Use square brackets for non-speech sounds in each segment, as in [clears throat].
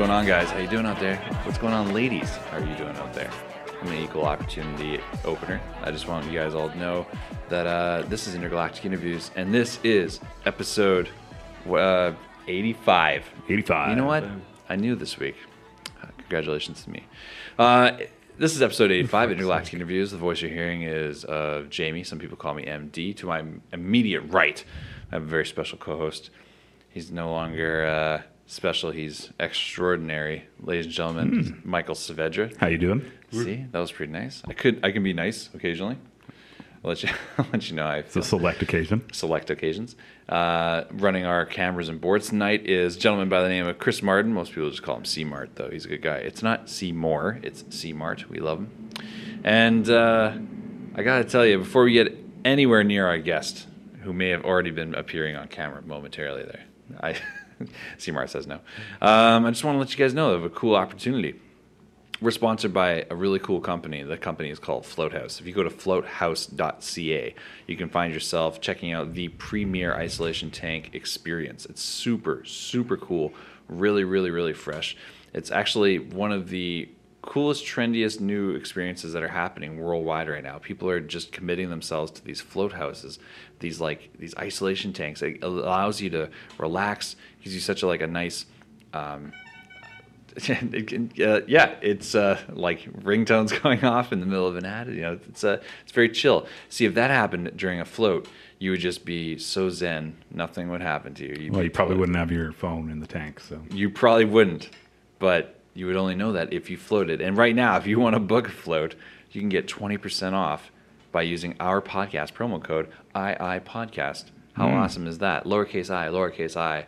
going on, guys? How you doing out there? What's going on, ladies? How are you doing out there? I'm an equal opportunity opener. I just want you guys all to know that uh, this is Intergalactic Interviews, and this is episode uh, 85. 85. You know what? I knew this week. Uh, congratulations to me. Uh, this is episode 85 Intergalactic Interviews. The voice you're hearing is uh, Jamie. Some people call me MD. To my immediate right, I have a very special co host. He's no longer uh, special, he's extraordinary. Ladies and gentlemen, Michael Saavedra. How you doing? See, that was pretty nice. I could, I can be nice occasionally. I'll let you, [laughs] I'll let you know I It's a select occasion. select occasions. Uh, running our cameras and boards tonight is a gentleman by the name of Chris Martin. Most people just call him C Mart, though. He's a good guy. It's not C Moore, it's C Mart. We love him. And uh, I got to tell you, before we get anywhere near our guest, who may have already been appearing on camera momentarily there, I [laughs] [laughs] C Mart says no. Um, I just want to let you guys know of a cool opportunity. We're sponsored by a really cool company. The company is called Floathouse. If you go to floathouse.ca, you can find yourself checking out the premier isolation tank experience. It's super, super cool. Really, really, really fresh. It's actually one of the coolest, trendiest new experiences that are happening worldwide right now. People are just committing themselves to these float houses, these like these isolation tanks. It allows you to relax, gives you such a like a nice um, [laughs] it can, uh, yeah, it's uh, like ringtones [laughs] going off in the middle of an ad. You know, it's uh, it's very chill. See, if that happened during a float, you would just be so zen. Nothing would happen to you. You'd Well, you probably wouldn't have your phone in the tank, so You probably wouldn't, but you would only know that if you floated. And right now, if you want to book a float, you can get twenty percent off by using our podcast promo code II Podcast. How awesome is that? Lowercase i, lowercase i,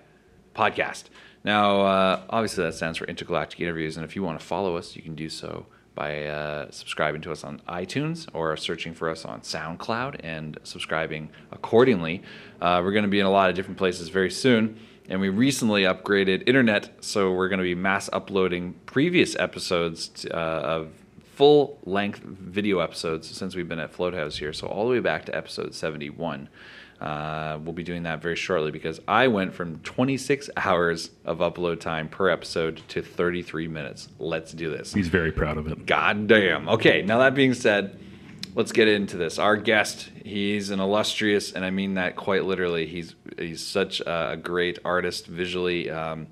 podcast. Now, uh, obviously, that stands for Intergalactic Interviews, and if you want to follow us, you can do so by uh, subscribing to us on iTunes or searching for us on SoundCloud and subscribing accordingly. Uh, we're going to be in a lot of different places very soon, and we recently upgraded internet, so we're going to be mass uploading previous episodes t- uh, of full length video episodes since we've been at Float House here, so all the way back to episode 71. Uh, we'll be doing that very shortly because I went from 26 hours of upload time per episode to 33 minutes. Let's do this. he's very proud of it. God damn. Okay, now that being said, let's get into this. Our guest, he's an illustrious, and I mean that quite literally. He's he's such a great artist visually. Um,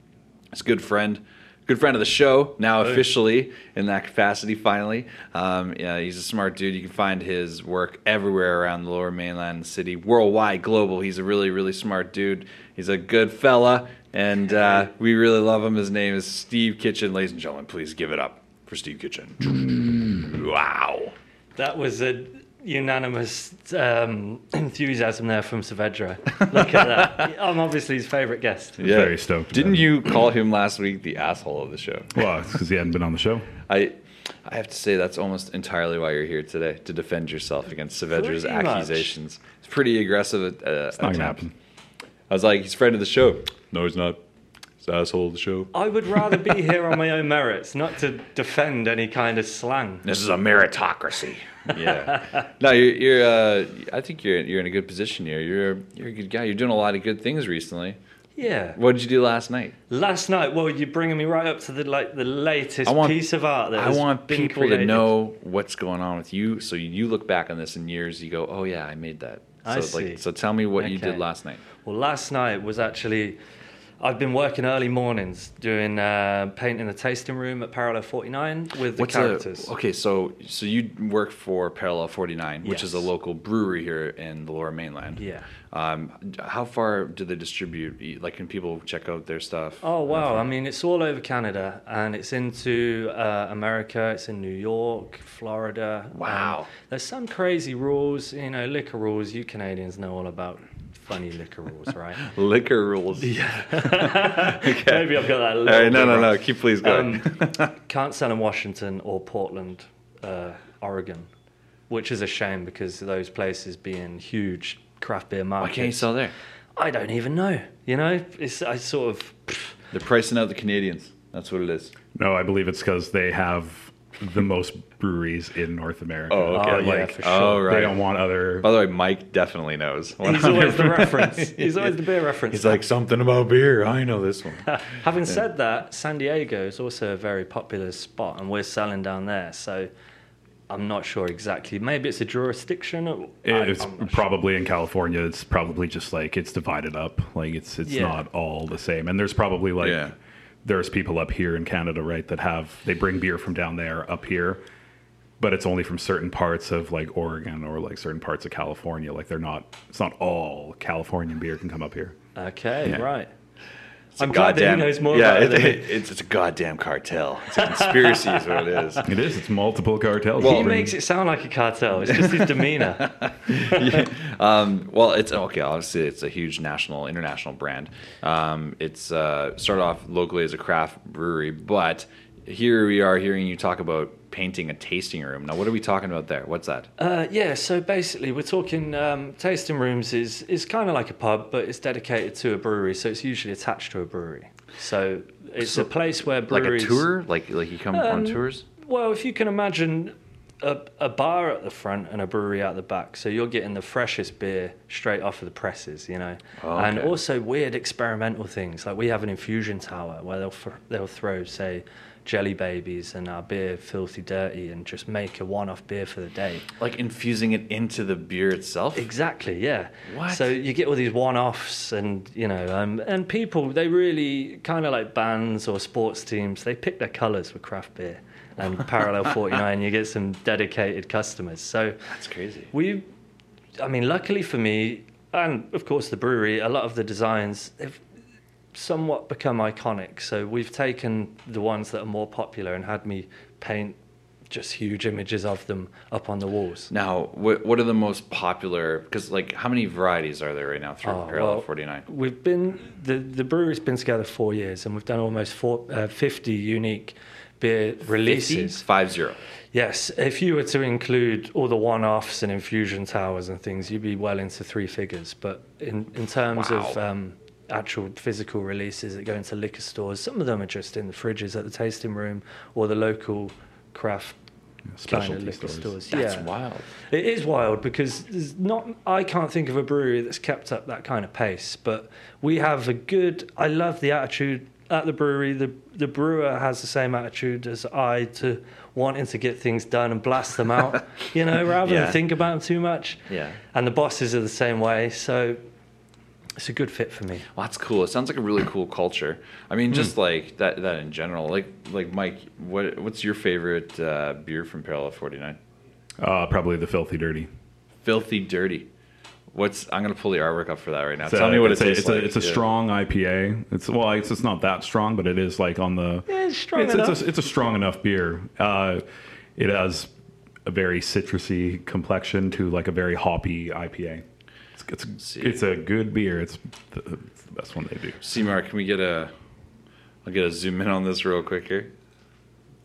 he's a good friend. Good friend of the show, now officially in that capacity. Finally, um, yeah, he's a smart dude. You can find his work everywhere around the Lower Mainland city, worldwide, global. He's a really, really smart dude. He's a good fella, and uh, we really love him. His name is Steve Kitchen, ladies and gentlemen. Please give it up for Steve Kitchen. Wow. That was a unanimous um, [clears throat] enthusiasm there from Saavedra. Look at that. [laughs] I'm obviously his favourite guest. Yeah. Very stoked Didn't you call him last week the asshole of the show? Well, it's because he hadn't been on the show. I I have to say that's almost entirely why you're here today to defend yourself against Saavedra's Pretty much. accusations. It's pretty aggressive. Uh, It's not gonna happen. I was like, he's friend of the show. No, he's not. He's the asshole of the show. I would rather be here on my own merits, not to defend any kind of slang. This is a meritocracy. Yeah. [laughs] no, you're. you're uh, I think you're you're in a good position here. You're you're a good guy. You're doing a lot of good things recently. Yeah. What did you do last night? Last night, well, you're bringing me right up to the like the latest want- piece of art that I want people to know what's going on with you, so you look back on this in years, you go, "Oh yeah, I made that." So I see. like, so tell me what you did last night. Well, last night was actually. I've been working early mornings doing uh, painting the tasting room at Parallel 49 with the What's characters. A, okay, so so you work for Parallel 49, which is a local brewery here in the Lower Mainland. Yeah. Um, how far do they distribute? Like, can people check out their stuff? Oh wow! I mean, it's all over Canada, and it's into uh, America. It's in New York, Florida. Wow. Um, there's some crazy rules, you know, liquor rules. You Canadians know all about funny liquor rules, right? [laughs] Liquor rules. Yeah. [laughs] Maybe I've got that. A All right, no, no, no. Keep please going. Um, [laughs] can't sell in Washington or Portland, uh, Oregon, which is a shame because those places being huge craft beer Why markets. can't you sell there? I don't even know. You know, it's I sort of. They're pricing out the Canadians. That's what it is. No, I believe it's because they have the most breweries in North America. Oh, okay. Oh, yeah, like, for Oh, sure. right. They don't want other. By the way, Mike definitely knows. He's always the [laughs] reference. He's [laughs] always the beer reference. He's like something about beer. I know this one. [laughs] Having said that, San Diego is also a very popular spot, and we're selling down there. So I'm not sure exactly. Maybe it's a jurisdiction. Or, I- It's I'm sure. probably in California. It's probably just like it's divided up. Like it's it's Yeah. not all the same. And there's probably like Yeah. There's people up here in Canada, right, that have they bring beer from down there up here, but it's only from certain parts of like Oregon or like certain parts of California. Like they're not. It's not all Californian beer can come up here. Okay, Yeah. right. It's a I'm glad that he knows more yeah, about it it, than me. it's, it's a goddamn cartel. It's a conspiracy, is what it is. It is. It's multiple cartels. He makes it sound like a cartel. It's just his demeanor. [laughs] Um, well, it's okay. Obviously, it's a huge national, international brand. Um, it's uh, started off locally as a craft brewery, but here we are hearing you talk about painting a tasting room. Now, what are we talking about there? What's that? Uh, yeah, so basically, we're talking um, tasting rooms is is kind of like a pub, but it's dedicated to a brewery, so it's usually attached to a brewery. So it's So, a place where breweries Like a tour? Like like you come on Um, tours? Well, if you can imagine a, a bar at the front and a brewery out the back, so you're getting the freshest beer straight off of the presses, you know, Oh, and also weird experimental things. Like we have an infusion tower where they'll th- they'll throw say jelly babies and our beer filthy dirty and just make a one-off beer for the day. Like infusing it into the beer itself? Exactly, yeah. What? So you get all these one-offs, and you know, um, and people they really kind of like bands or sports teams. They pick their colours with craft beer, and Parallel [laughs] Forty Nine, you get some dedicated customers. So That's crazy. we, I mean, luckily for me, and of course the brewery, a lot of the designs they've somewhat become iconic. So we've taken the ones that are more popular and had me paint just huge images of them up on the walls. Now, what what are the most popular? Because like, how many varieties are there right now through Oh, Parallel well, Forty Nine? We've been the the brewery's been together four years, and we've done almost four, uh, fifty unique beer releases. Five zero. Yes, if you were to include all the one-offs and infusion towers and things, you'd be well into three figures. But in in terms of um, actual physical releases that go into liquor stores, some of them are just in the fridges at the tasting room or the local craft kind of specialty liquor stores. stores. That's yeah. wild. It is wild because there's not. I can't think of a brewery that's kept up that kind of pace. But we have a good. I love the attitude at the brewery. The the brewer has the same attitude as I to wanting to get things done and blast them out. [laughs] you know, rather Yeah. than think about them too much. Yeah. And the bosses are the same way. So it's a good fit for me. Well, that's cool. It sounds like a really cool culture. I mean, just like that that in general. Like like Mike, what what's your favorite uh, beer from Parallel Forty Nine? Uh, probably the filthy dirty. Filthy Dirty. What's I'm gonna pull the artwork up for that right now. So Tell me what it it's a, it's like. A, it's a Yeah. strong IPA. It's well, it's, it's not that strong, but it is like on the. Yeah, it's strong it's, enough. It's a, it's a strong enough beer. Uh, it has a very citrusy complexion to like a very hoppy IPA. It's it's, it's a good beer. It's the, it's the best one they do. See, Mark, can we get a? I'll get a zoom in on this real quick here.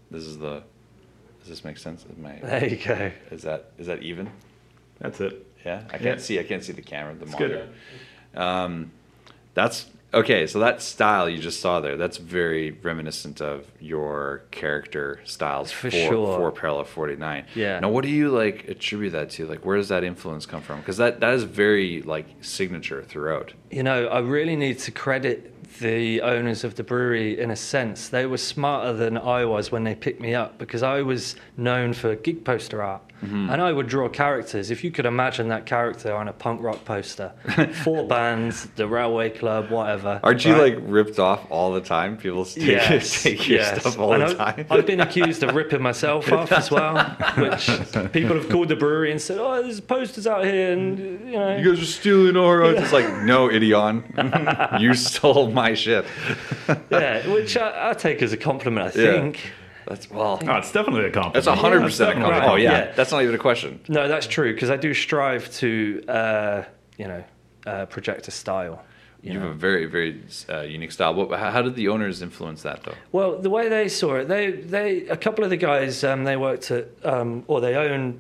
This is the. Does this make sense? Is, my, There you go. is that is that even? That's it. Yeah, I can't Yeah. see. I can't see the camera. The It's monitor. good. Um, that's okay. So that style you just saw there, that's very reminiscent of your character styles For for sure. for Parallel Forty Nine. Yeah. Now, what do you like attribute that to? Like, where does that influence come from? Because that that is very like signature throughout. You know, I really need to credit the owners of the brewery in a sense. They were smarter than I was when they picked me up because I was known for gig poster art. Mm-hmm. And I would draw characters. If you could imagine that character on a punk rock poster, [laughs] four bands, the Railway Club, whatever. Aren't you right? like ripped off all the time? People take, Yes, take your yes. stuff all And the I've- time. I've been accused of ripping myself off as well, [laughs] which people have called the brewery and said, "Oh, there's posters out here," and you know, you guys are stealing our rights. It's like, no, Idion. [laughs] you stole my shit. yeah, which I, I take as a compliment. I Yeah. Think. That's well. Oh, it's definitely a compliment. That's a hundred percent a definitely compliment. Oh yeah, Yeah. that's not even a question. No, that's true because I do strive to, uh, you know, uh, project a style. You You know. have a very, very uh, unique style. But how how did the owners influence that, though? Well, the way they saw it, they they a couple of the guys um, they worked at um, or they own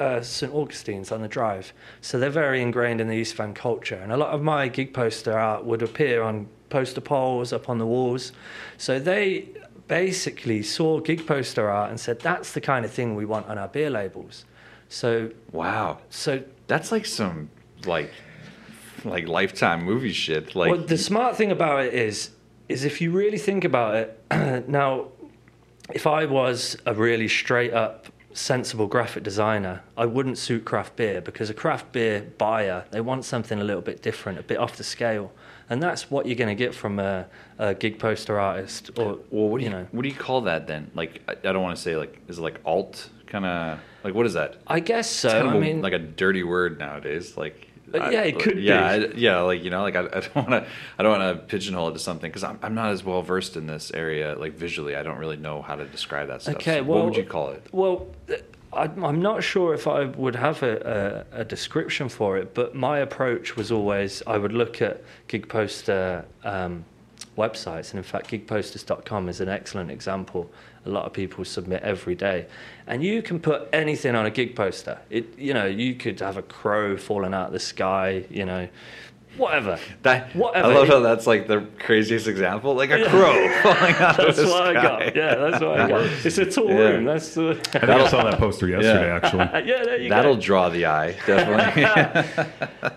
uh, St Augustine's on the Drive, so they're very ingrained in the East Van culture, and a lot of my gig poster art would appear on poster poles up on the walls. So they basically saw gig poster art and said that's the kind of thing we want on our beer labels. So Wow. so That's like some like like lifetime movie shit. Like well, the smart thing about it is, is if you really think about it, [clears throat] now, if I was a really straight up, sensible graphic designer, I wouldn't suit craft beer because a craft beer buyer, they want something a little bit different, a bit off the scale. And that's what you're going to get from a, a gig poster artist or, well, what do you, you know. what do you call that then? Like I, I don't want to say like is it like alt kind of like what is that? I guess so. It's kind of I a- mean, like a dirty word nowadays. Like Uh, I- yeah, it could be. yeah, I- yeah. Like you know, like I, I don't want to, I don't want to pigeonhole it to something because I'm, I'm not as well versed in this area. Like visually, I don't really know how to describe that stuff. Okay, So well, what would you call it? Well, I'm I'm not sure if I would have a, a, a description for it, but my approach was always I would look at gig poster um, websites, and in fact, gigposters.com is an excellent example. A lot of people submit every day, and you can put anything on a gig poster. It, you know, you could have a crow falling out of the sky, you know, whatever. That Whatever. I love how that's like the craziest example, like a crow [laughs] falling out of That's the what I got. Yeah, that's what I got. It's a tall Yeah. room. That's the. I think I saw that poster [laughs] yesterday, Yeah. actually. [laughs] yeah, there you go. That'll draw the eye, definitely.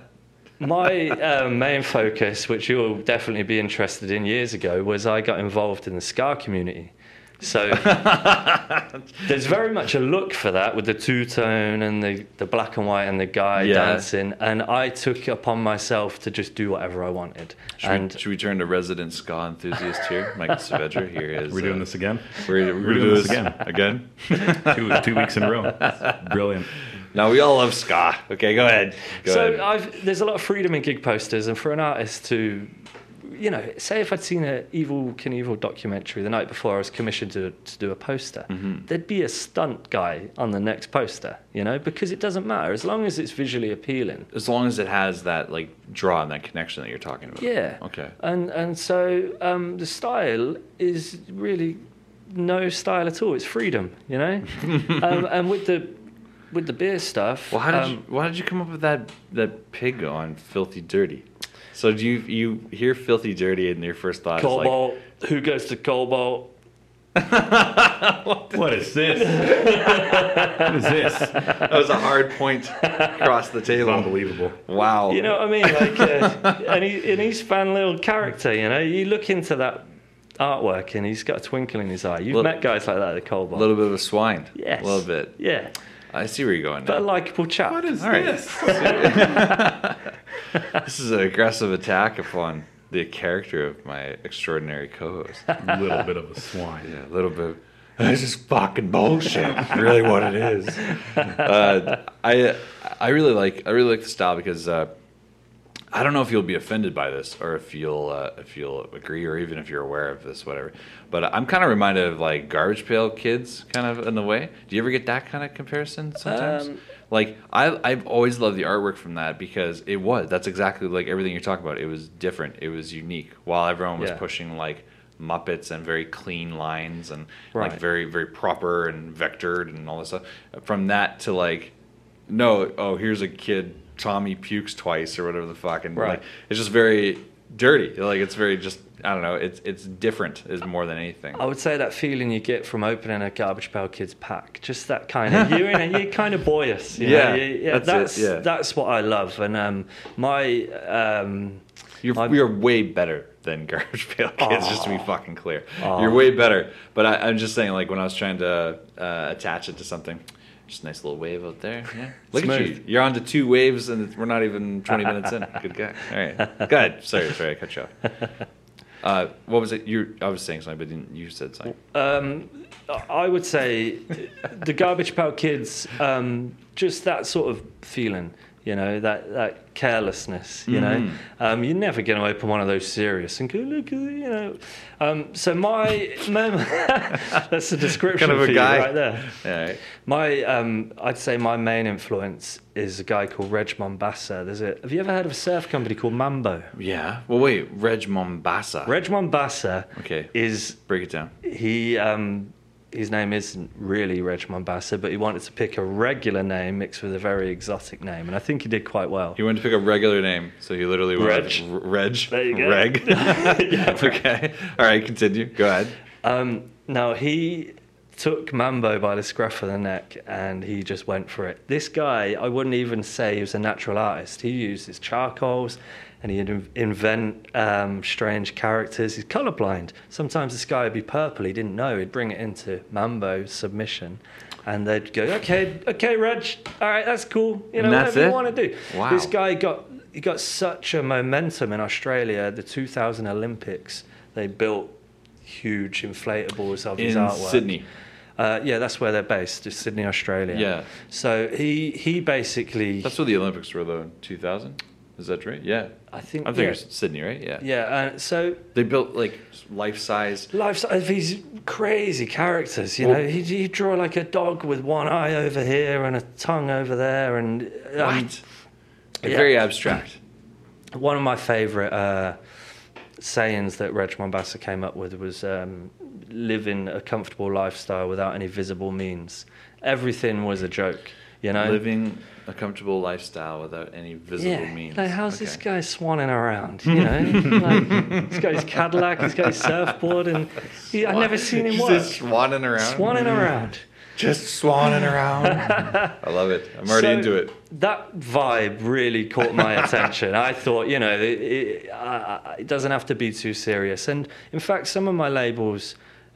My uh, main focus, which you'll definitely be interested in years ago, was I got involved in the ska community. So [laughs] there's very much a look for that with the two tone and the, the black and white and the guy Yeah. dancing. And I took it upon myself to just do whatever I wanted. should, and we, should we turn to resident ska enthusiast here, Michael [laughs] Saavedra? Here is. We're doing uh, this again. We're, we're, We're doing doing this this again. Again. [laughs] Two, two weeks in a row. Brilliant. Now we all love ska. Okay, go ahead. Go so ahead. I've, there's a lot of freedom in gig posters, and for an artist to, you know, say if I'd seen a Evel Knievel documentary the night before I was commissioned to, to do a poster, Mm-hmm. there'd be a stunt guy on the next poster, you know, because it doesn't matter as long as it's visually appealing. as long as it has that like draw and that connection that you're talking about. Yeah. Okay. And and so um, the style is really no style at all. It's freedom, you know. [laughs] um, and with the with the beer stuff, Well, how did um, you, why did you come up with that that pig on Filthy Dirty? So do you you hear Filthy Dirty and your first thought is like, Cobalt? who goes to Cobalt? [laughs] What is this? what is this? that was a hard point across the It's table. unbelievable. Wow. You know what I mean? Like, uh, and, he, and he's fan little character. You know, you look into that artwork, and he's got a twinkle in his eye. You've Little- met guys like that at Cobalt. a little bit of a swine. yes, A little bit. Yeah, I see where you're going but a now. likable chap. What is All right. [laughs] this? This is an aggressive attack upon the character of my extraordinary co-host. A [laughs] little bit of a swine. Yeah, a little bit. [laughs] This is fucking bullshit. really, what it is. Uh, I I really like I really like the style because uh, I don't know if you'll be offended by this or if you'll uh, if you'll agree or even if you're aware of this, whatever. But I'm kind of reminded of like Garbage Pail Kids, kind of in the way. Do you ever get that kind of comparison sometimes? Um, like I I've always loved the artwork from that because it was that's exactly like everything you're talking about. It was different. It was unique. While everyone was Yeah. pushing like Muppets and very clean lines and like very very proper and vectored and all this stuff. From that to like, no, oh here's a kid Tommy pukes twice or whatever the fuck, and Right. like it's just very dirty. Like it's very just I don't know. It's it's different is more than anything. I would say that feeling you get from opening a Garbage Pail Kids pack, just that kind of you're in and you're kind of boyish. You [laughs] Yeah? You- yeah, that's that's yeah. that's what I love. And um, my um, You're, I'm- you're way better than [laughs] Garbage Pail Kids, just to be fucking clear. You're way better. But I, I'm just saying, like, when I was trying to uh, attach it to something, just a nice little wave out there. Yeah. [laughs] Look at you. You're on to two waves, and we're not even 20 minutes in. [laughs] Good guy. All right. Go ahead. Sorry, sorry, I cut you off. [laughs] Uh, what was it? You, I was saying something, but didn't, you said something. Um, I would say the Garbage Pail Kids, um, just that sort of feeling, you know, that, that carelessness, you know. Mhm. Um, you're never going to open one of those serious and go, look, you know. Um, so my, [laughs] my [laughs] that's the description Kind of a for you guy. right there. [laughs] Right. My, um, I'd say my main influence is a guy called Reg Mombassa. There's a, have you ever heard of a surf company called Mambo? Yeah. Well, wait. Reg Mombassa. Reg Mombassa Okay. is Break it down. he um, his name isn't really Reg Mombassa, but he wanted to pick a regular name mixed with a very exotic name, and I think he did quite well. He wanted to pick a regular name, so he literally went Reg. Reg. There you go. Reg. [laughs] [laughs] Yeah. okay. All right. Continue. Go ahead. Um, no, he took Mambo by the scruff of the neck and he just went for it. This guy, I wouldn't even say he was a natural artist. He used his charcoals and he'd in- invent um, strange characters. He's colorblind. Sometimes the sky would be purple. He didn't know. He'd bring it into Mambo submission. And they'd go, okay, okay, Reg, all right, that's cool. You know, whatever it? you want to do. Wow. This guy got he got such a momentum in Australia. The 2000 Olympics, they built huge inflatables of his In artwork. Sydney. Uh, yeah, that's where they're based, just Sydney, Australia. Yeah. So he he basically, That's where the Olympics were, though, in 2000. Is that right? Yeah. I think, I think yeah, it's Sydney, right? Yeah. yeah. Uh, so They built like life size. Life-size these crazy characters, you Well- know, he'd, he'd draw like a dog with one eye over here and a tongue over there, and um, What? yeah. Very abstract. One of my favourite uh, sayings that Reg Mombassa came up with was um, living a comfortable lifestyle without any visible means. Everything was a joke, you know. Living a comfortable lifestyle without any visible yeah, means. like how's this guy swanning around? You know, like, he's got his Cadillac, he's got his surfboard, and he, I've never seen him [laughs] He's work. just swanning around. Swanning around. Just swanning around. I love it. I'm already So- into it. That vibe really caught my attention. I thought, you know, it, it, uh, it doesn't have to be too serious. And in fact, some of my labels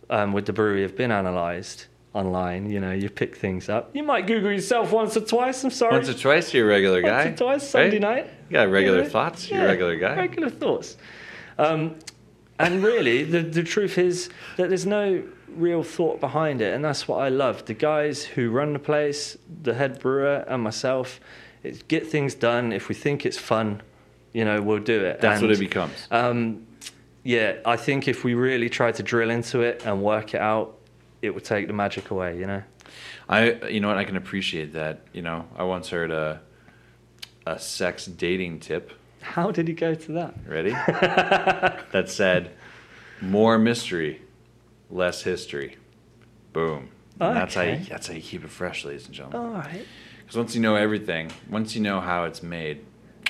um, with the brewery have been analysed online. You know, you pick things up. You might Google yourself once or twice. I'm sorry. Once or twice, you're a regular guy. Once or twice, Sunday right? night. You got regular You know? thoughts. You're Yeah, a regular guy. Regular thoughts. Um, and really, the, the truth is that there's no real thought behind it. And that's what I love. The guys who run the place, the head brewer, and myself, it's get things done. If we think it's fun, you know, we'll do it. That's what it becomes. Um, yeah, I think if we really try to drill into it and work it out, it would take the magic away, you know? I, you know what? I can appreciate that. You know, I once heard a, a sex dating tip. How did he go to that? Ready? [laughs] that said, more mystery, less history. Boom. And that's how you, Okay. that's how you keep it fresh, ladies and gentlemen. All right. Because once you know everything, once you know how it's made,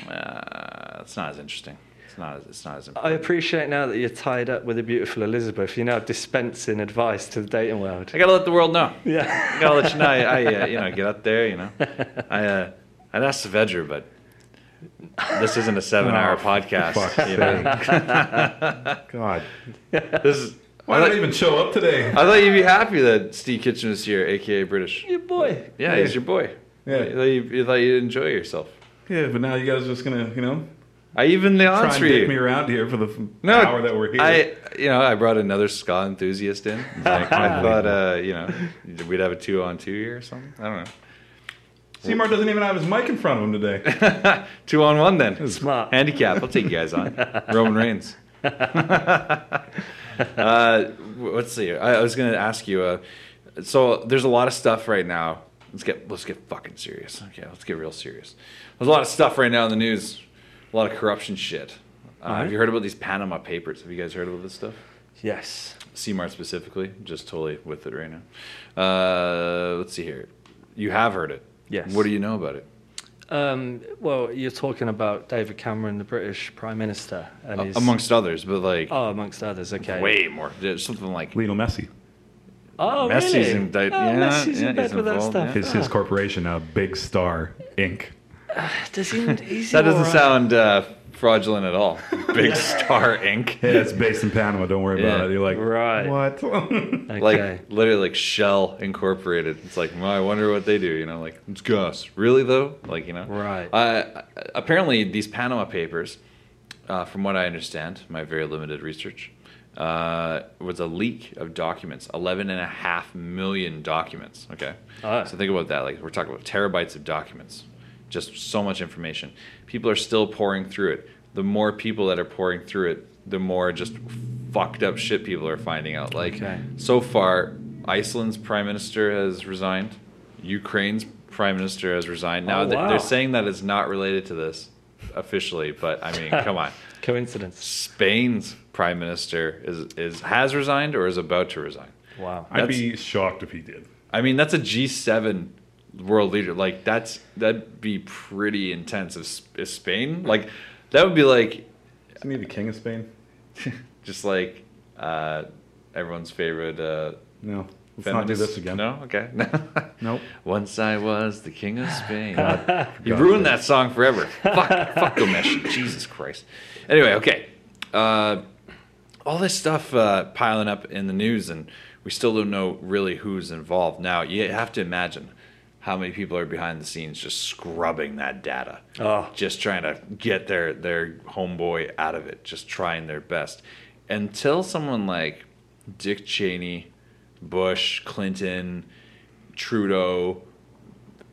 uh, it's not as interesting. It's not. It's not as I appreciate now that you're tied up with a beautiful Elizabeth. You're now dispensing advice to the dating world. I gotta let the world know. Yeah. I gotta let you know. I, I uh, you know, get out there. You know, [laughs] I, uh, I'd ask the Saavedra, but this isn't a seven-hour Oh, podcast. fuck's You know? [laughs] God. This is. Why I did I even show up today? I thought you'd be happy that Steve Kitchen is here, aka British. Your boy. Yeah, he's your boy. Yeah. I thought you, you thought you'd enjoy yourself. Yeah, but now you guys are just gonna, you know, I even the try odds and for dick you. me around here for the No, hour that we're here. I, you know, I brought another ska enthusiast in. [laughs] Like, I thought, uh, you know, we'd have a two on two here or something. I don't know. Seymour doesn't even have his mic in front of him today. [laughs] two on one then. Smart. Handicap. I'll take you guys on. [laughs] Roman Reigns. uh, let's see. I, I was going to ask you. Uh, so there's a lot of stuff right now. Let's get let's get fucking serious. Okay, let's get real serious. There's a lot of stuff right now in the news. A lot of corruption shit. Uh, Alright. Have you heard about these Panama Papers? Have you guys heard about this stuff? Yes. CMART specifically, just totally with it right now. Uh, let's see here. You have heard it. Yes. What do you know about it? Um, well, you're talking about David Cameron, the British Prime Minister, and A- his, amongst others, but like oh, amongst others. Okay. way more. There's something like Lionel Messi. Oh, Messi's really? indict- Oh, yeah, Messi's yeah, in bed he's with that involved, stuff. yeah. His, his corporation, uh, Big Star Inc. [sighs] Does he? He's that doesn't alright. sound uh, fraudulent at all. Big Star Inc. [laughs] Yeah, it's based in Panama. Don't worry about it. You're like, Right. What? [laughs] Okay. Like literally like Shell Incorporated. It's like, well, I wonder what they do. You know, like it's Gus. Really though? Like you know. Right. Uh, apparently, these Panama Papers, uh, from what I understand, my very limited research, uh, was a leak of documents. 11 and a half million documents. Okay. Ah. So think about that. Like we're talking about terabytes of documents. Just so much information. People are still pouring through it. The more people that are pouring through it, the more just fucked up shit people are finding out. Like Okay. so far, Iceland's prime minister has resigned. Ukraine's prime minister has resigned. Now Oh, they- wow. they're saying that it's not related to this officially, but I mean, [laughs] come on. Coincidence. Spain's prime minister is is has resigned or is about to resign. Wow. I'd be shocked if he did. I mean, that's a G7 world leader. Like that's that'd be pretty intense. If, if Spain, like that would be like Isn't he the king of Spain? [laughs] just like uh, everyone's favorite. Uh, No, let's not do this again. No, okay. No. [laughs] Nope. Once I was the king of Spain. you God ruined that song forever. fuck, fuck Ghomeshi. [laughs] Jesus Christ. Anyway, okay. Uh, all this stuff uh, piling up in the news, and we still don't know really who's involved. Now, you have to imagine how many people are behind the scenes just scrubbing that data, Oh. just trying to get their their homeboy out of it, just trying their best. Until someone like Dick Cheney, Bush, Clinton, Trudeau,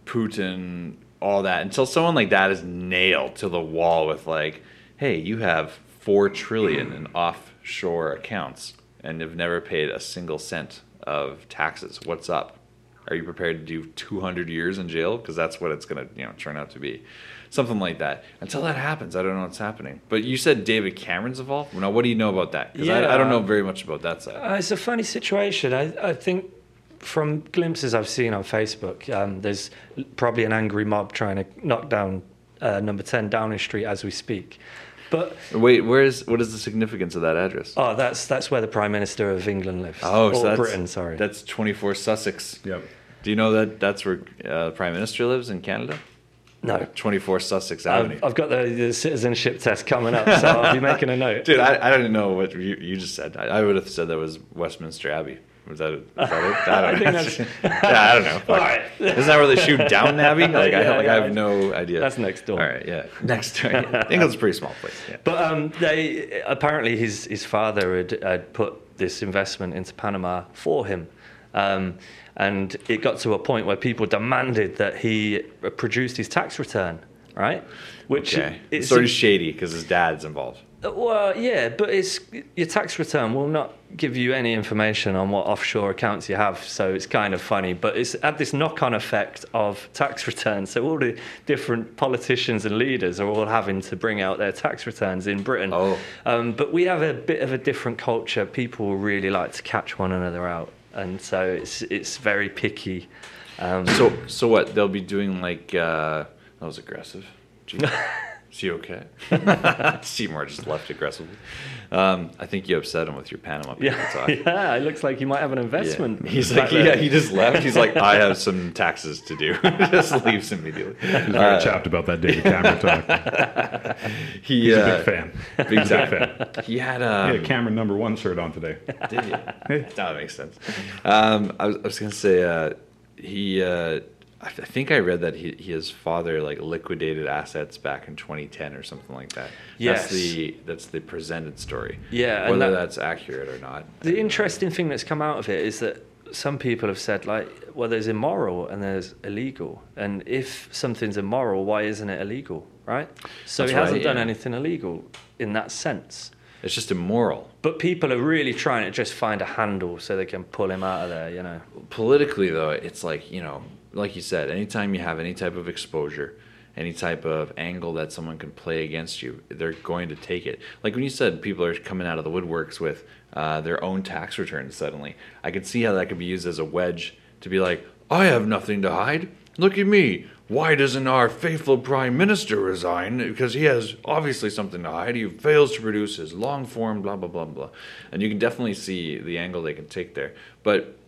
Putin, all that, until someone like that is nailed to the wall with like, hey, you have four trillion in offshore accounts and have never paid a single cent of taxes. What's up? Are you prepared to do 200 years in jail? Because that's what it's going to, you know, turn out to be, something like that. Until that happens, I don't know what's happening. But you said David Cameron's involved. Now, what do you know about that? Because I, I don't know very much about that side. Uh, it's a funny situation. I, I think from glimpses I've seen on Facebook, um, there's probably an angry mob trying to knock down uh, number 10 Downing Street as we speak. But Wait, where is what is the significance of that address? oh, that's that's where the Prime Minister of England lives. Oh, or so that's Britain, sorry. That's 24 Sussex. Yep. Do you know that that's where uh, the Prime Minister lives in Canada? no, 24 Sussex Avenue. I've, I've got the, the citizenship test coming up, so I'll be making a [laughs] note. Dude, I, I don't know what you, you just said. I, I would have said that was Westminster Abbey. Was that, is that it? I [laughs] don't I know. think [laughs] yeah, I don't know. [laughs] All right. Isn't that where they shoot Downton Abbey? Like, I, like, yeah. I have no idea. That's next door. All right, yeah. Next door. Yeah. England's a pretty small place. Yeah. But um, they apparently his his father had, had put this investment into Panama for him, um, and it got to a point where people demanded that he produced his tax return, right? Which Okay. it's sort of shady because his dad's involved. Well, yeah, but it's your tax return will not give you any information on what offshore accounts you have, so it's kind of funny. But it's had this knock-on effect of tax returns. So all the different politicians and leaders are all having to bring out their tax returns in Britain. Oh. Um, but we have a bit of a different culture. People really like to catch one another out, and so it's it's very picky. Um, So, so what? They'll be doing like uh, that was aggressive. [laughs] Gee, is he okay? [laughs] [laughs] Seymour just left aggressively. Um, I think you upset him with your Panama people yeah, talk. [laughs] yeah, it looks like he might have an investment. Yeah. He's like, yeah, he just left. He's like, I have some taxes to do. just leaves immediately. He's very Uh, chapped about that David Cameron talk. he, He's uh, a big fan. Big fan. He had He um, had a Cameron number one shirt on today. Did you? that makes sense. Um, I was, I was gonna say uh, he. I th- I think I read that he, his father like liquidated assets back in 2010 or something like that. Yes. That's the that's the presented story. Yeah, Whether that- that's accurate or not. The interesting thing that's come out of it is that some people have said, like, well, there's immoral and there's illegal. And if something's immoral, why isn't it illegal, right? So That's he hasn't right, done yeah. anything illegal in that sense. It's just immoral. But people are really trying to just find a handle so they can pull him out of there, you know. politically though it's like you know like you said anytime you have any type of exposure any type of angle that someone can play against you they're going to take it. Like when you said people are coming out of the woodworks with uh, their own tax returns suddenly i could see how that could be used as a wedge to be like i have nothing to hide. Look at me. Why doesn't our faithful prime minister resign? Because he has obviously something to hide. He fails to produce his long form blah blah blah blah. And you can definitely see the angle they can take there. But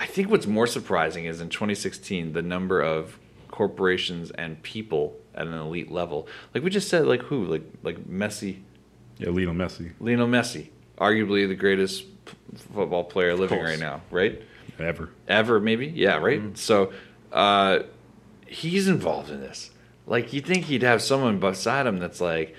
I think what's more surprising is in 2016 the number of corporations and people at an elite level. Like we just said, like who? Like like Messi, Yeah, Lionel Messi. Lionel Messi, arguably the greatest football player living right now, right? Ever. Ever maybe? Yeah, right. So uh, he's involved in this. Like you think he'd have someone beside him that's like,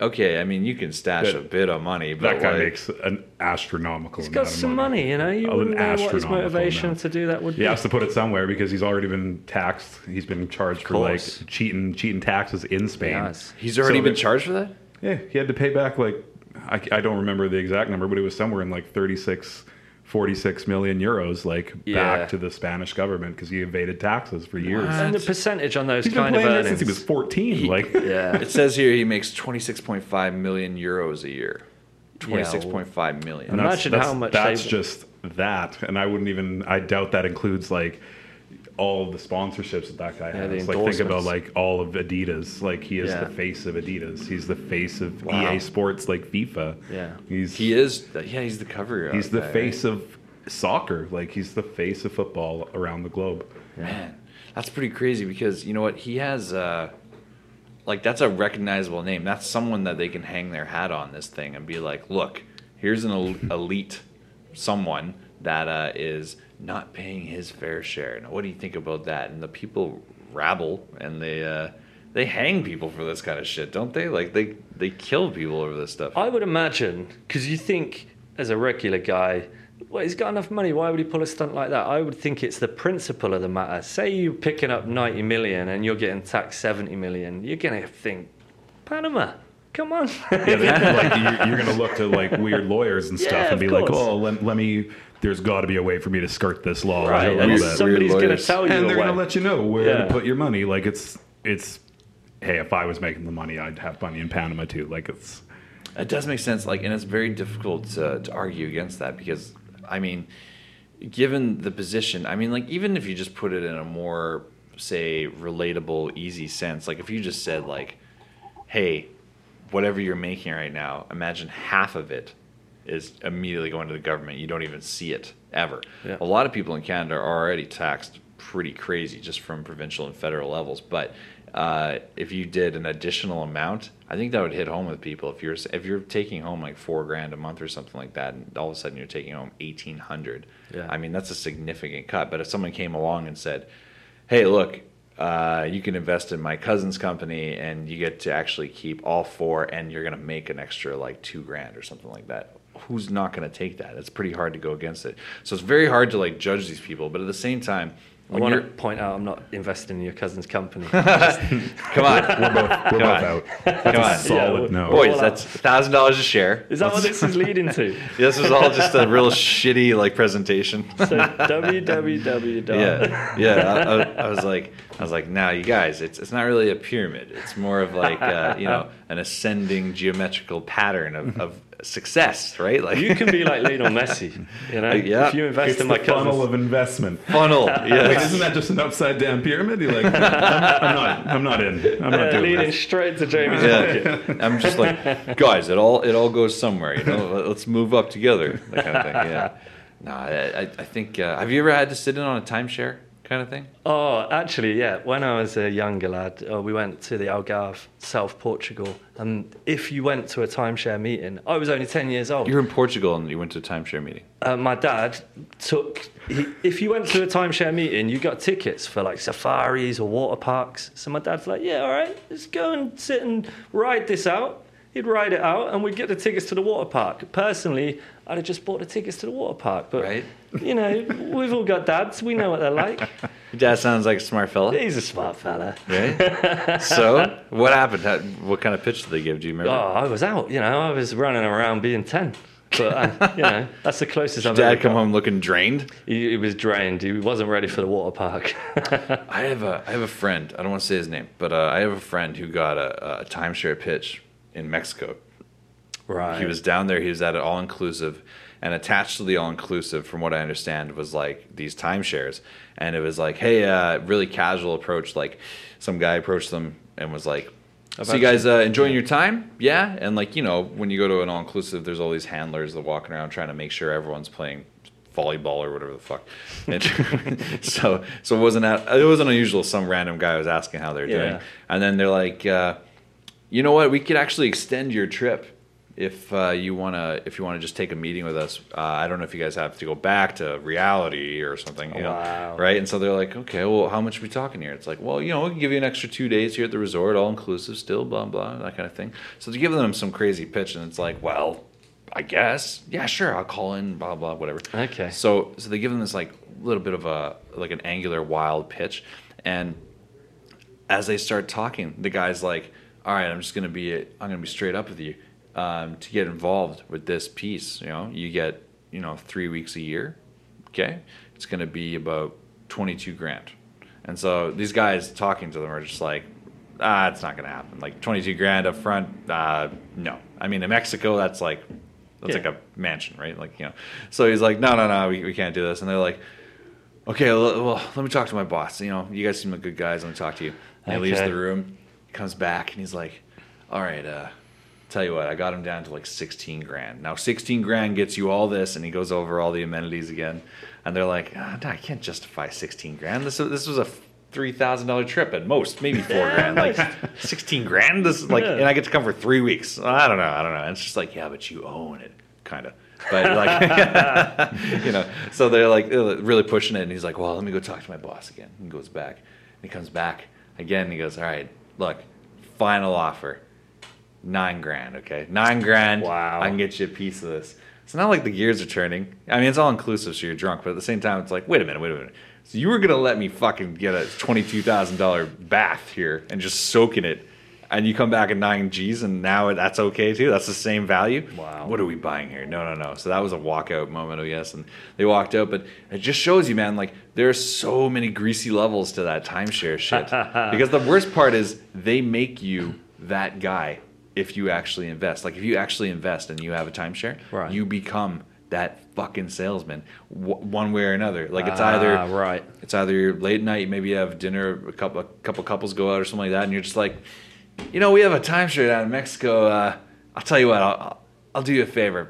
okay, I mean you can stash That- a bit of money, but That guy like, makes an astronomical He's got of some money, you know. You An wouldn't know what his motivation amount. to do that would He be. has to put it somewhere because he's already been taxed. He's been charged for like cheating, cheating taxes in Spain. Yes. he's already So been that- charged for that. Yeah, he had to pay back like I, I don't remember the exact number, but it was somewhere in like 36, 46 million euros, like Yeah. back to the Spanish government because he evaded taxes for years. And the percentage on those He's been kind of playing this earnings. since he was fourteen. like, yeah. [laughs] It says here he makes 26.5 million euros a year. 26.5 million. And that's- Imagine that's- how much That's they- just that, and I wouldn't even. I doubt that includes like all of the sponsorships that that guy Yeah, the has. Like think about like all of Adidas. Like he is Yeah. the face of Adidas. He's the face of Wow. EA Sports, like FIFA. Yeah. He's He is. Yeah, he's the cover. he's the guy, face of soccer. Like he's the face of football around the globe. Man, that's pretty crazy because you know what? He has uh like that's a recognizable name. That's someone that they can hang their hat on this thing and be like, "Look, here's an [laughs] elite someone that uh, is not paying his fair share." Now, what do you think about that? And the people rabble and they uh they hang people for this kind of shit, don't they? Like they they kill people over this stuff. I would imagine because you think as a regular guy, well, he's got enough money. Why would he pull a stunt like that? I would think it's the principle of the matter. Say you're picking up 90 million and you're getting taxed 70 million, you're gonna think, Panama, come on. Yeah, they- like you're, you're gonna look to like weird lawyers and [laughs] stuff Yeah, and of be like, course. "Oh, let, let me." There's got to be a way for me to skirt this law right, and little Weird- bit. somebody's gonna tell you and they're gonna let you know where Yeah. to put your money. Like it's it's hey, if I was making the money, I'd have money in Panama too. Like it's It does make sense, like, and it's very difficult to, to argue against that because, I mean, given the position, I mean, like, even if you just put it in a more, say, relatable, easy sense, like, if you just said, like, hey, whatever you're making right now, imagine half of it is immediately going to the government. You don't even see it ever. Yeah. A lot of people in Canada are already taxed pretty crazy just from provincial and federal levels. But uh, if you did an additional amount, I think that would hit home with people. If you're if you're taking home like four grand a month or something like that, and all of a sudden you're taking home eighteen hundred, Yeah. I mean that's a significant cut. But if someone came along and said, "Hey, look." Uh, you can invest in my cousin's company and you get to actually keep all four and you're going to make an extra like two grand or something like that who's not going to take that it's pretty hard to go against it so it's very hard to like judge these people but at the same time I want to point out I'm not investing in your cousin's company. [laughs] come on we're both we're both Come on. out. come on Solid Yeah, no. boys that's thousand dollars a share Is that what this is leading to? [laughs] this was all just a real shitty like presentation So www. yeah yeah I, I, I was like i was like now you guys it's, it's not really a pyramid it's more of like uh, you know an ascending geometrical pattern of, of success right like You can be like [laughs] Lionel Messi, you know. Yeah. If you invest It's in the my funnel cousin's, of investment. funnel [laughs] Like, yeah isn't that just an upside down pyramid? You're like, [laughs] I'm, I'm not. I'm not in. I'm not yeah, doing leading this. straight to Jamie's yeah. pocket. I'm just like, guys, it all it all goes somewhere. You know, let's move up together. That kind of thing. Yeah. No, I, I I think. Uh, have you ever had to sit in on a timeshare kind of thing? Oh, actually, yeah. When I was a younger lad, uh, we went to the Algarve, South Portugal, and if you went to a timeshare meeting, I was only ten years old. You were in Portugal and you went to a timeshare meeting. uh, my dad took. He, if you went to a timeshare meeting, you got tickets for like safaris or water parks. So my dad's like, "Yeah, all right, let's go and sit and ride this out." He'd ride it out, and we'd get the tickets to the water park. Personally, I'd have just bought the tickets to the water park, but Right. you know, we've all got dads. We know what they're like. Your dad sounds like a smart fella, He's a smart fella. right? so, what happened? How, what kind of pitch did they give? Do you remember? Oh. I was out. You know, I was running around being ten. But uh, you know, [laughs] that's the closest I've Dad ever come got. home looking drained. He, he was drained. He wasn't ready for the water park. [laughs] I have a I have a friend. I don't want to say his name, but uh, I have a friend who got a, a timeshare pitch in Mexico. Right. He was down there. He was at an all inclusive, and attached to the all inclusive, from what I understand, was like these timeshares. And it was like, hey, uh, really casual approach. Like some guy approached them and was like, "So you guys uh, enjoying your time? Yeah." And like you know, when you go to an all inclusive, there's all these handlers that walking around trying to make sure everyone's playing volleyball or whatever the fuck. [laughs] And [laughs] so so it wasn't that, it wasn't unusual. Some random guy was asking how they're doing, and then they're like. Uh, you know what? We could actually extend your trip if uh, you wanna if you wanna just take a meeting with us. Uh, I don't know if you guys have to go back to reality or something. You know, Wow. right? And so they're like, okay, well, how much are we talking here? It's like, well, you know, we can give you an extra two days here at the resort, all inclusive, still, blah blah, that kind of thing. So to give them some crazy pitch, and it's like, well, I guess, yeah, sure, I'll call in, blah blah, whatever. Okay. So so they give them this like little bit of a like an angular wild pitch, and as they start talking, the guy's like, "All right, I'm just gonna be I'm gonna be straight up with you. Um, to get involved with this piece, you know, you get you know three weeks a year. Okay, it's gonna be about twenty two grand. And so these guys talking to them are just like, ah, it's not gonna happen. Like twenty two grand up front, uh, no. I mean, in Mexico, that's like that's Yeah. like a mansion, right? Like you know. So he's like, no, no, no, we, we can't do this. And they're like, okay, well, well, let me talk to my boss. You know, you guys seem like good guys. Let me talk to you. And he leaves the room, comes back, and he's like, all right, uh, tell you what, I got him down to like 16 grand. Now, 16 grand gets you all this, and he goes over all the amenities again. And they're like, ah, no, I can't justify 16 grand. This, this was a $3,000 trip at most, maybe four [laughs] grand. Like 16 grand? This is like, Yeah. and I get to come for three weeks. I don't know. I don't know. And it's just like, yeah, but you own it, kind of. But like, [laughs] you know, so they're like really pushing it. And he's like, well, let me go talk to my boss again. And he goes back. And he comes back again. And he goes, all right, look, final offer, nine grand. Okay, nine grand. Wow. I can get you a piece of this. It's not like the gears are turning. I mean, it's all inclusive, so you're drunk. But at the same time, it's like, wait a minute, wait a minute. So you were gonna let me fucking get a twenty-two thousand dollar bath here and just soak in it, and you come back at nine G's, and now that's okay too. That's the same value. Wow. What are we buying here? No, no, no. So that was a walkout moment, oh yes, and they walked out. But it just shows you, man, like there are so many greasy levels to that timeshare shit. [laughs] because the worst part is they make you that guy if you actually invest. Like if you actually invest and you have a timeshare, Right. you become that fucking salesman w- one way or another. Like it's Ah, either right. it's either late night, maybe you have dinner, a couple a couple couples go out or something like that, and you're just like, you know, we have a timeshare down in Mexico. Uh, I'll tell you what, I'll, I'll, do you a favor.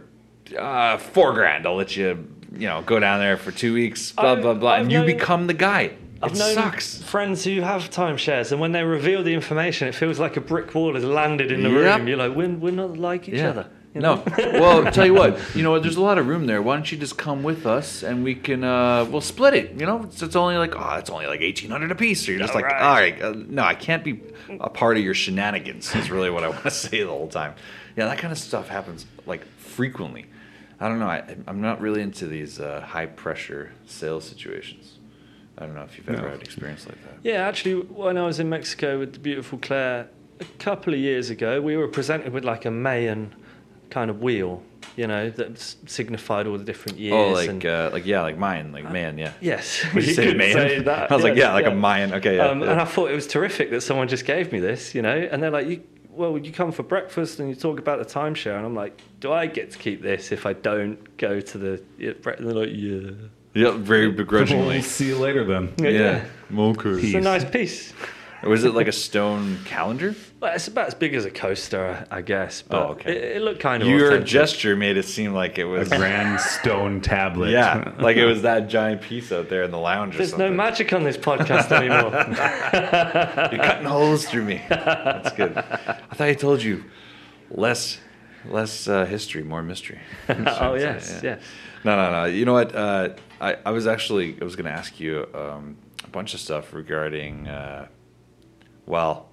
Uh, four grand. I'll let you, you know, go down there for two weeks. Blah blah blah, I've and you become the guy. I've it known sucks. friends who have timeshares, and when they reveal the information, it feels like a brick wall has landed in the Yep. room. You're like, we're, we're not like each other. you No. know? [laughs] well, tell you what. [laughs] You know? There's a lot of room there. Why don't you just come with us and we can uh we'll split it. You know, it's, it's only like oh, it's only like eighteen hundred a piece. So you're just All like, right. all right, uh, no, I can't be a part of your shenanigans. Is really what I [laughs] want to say the whole time. Yeah, that kind of stuff happens like frequently. I don't know. I, I'm not really into these uh, high pressure sales situations. I don't know if you've ever No. had experience like that. Yeah, actually, when I was in Mexico with the beautiful Claire a couple of years ago, we were presented with like a Mayan kind of wheel, you know, that s- signified all the different years. Oh, like and, uh, like yeah, like Mayan, like man, yeah. yes, you say could Mayan? say that, I was like, yeah, like a Mayan. Okay, yeah. um, yeah. And I thought it was terrific that someone just gave me this, you know, and they're like, you, well, you come for breakfast and you talk about the timeshare, and I'm like, do I get to keep this if I don't go to the? yeah, And they're like, yeah. Yeah, very begrudgingly. We'll [laughs] see you later then. yeah. It's a nice piece. Was it like a stone calendar? Well, it's about as big as a coaster, I guess. But Oh, okay. It, it looked kind of Your authentic. gesture made it seem like it was A grand [laughs] stone tablet. Yeah, [laughs] like it was that giant piece out there in the lounge. Or There's no magic on this podcast anymore. You're cutting holes through me. That's good. I thought I told you less, less uh, history, more mystery. oh yes, Yeah. yes. No, no, no. You know what? Uh, I, I was actually I was going to ask you um, a bunch of stuff regarding. Uh, well,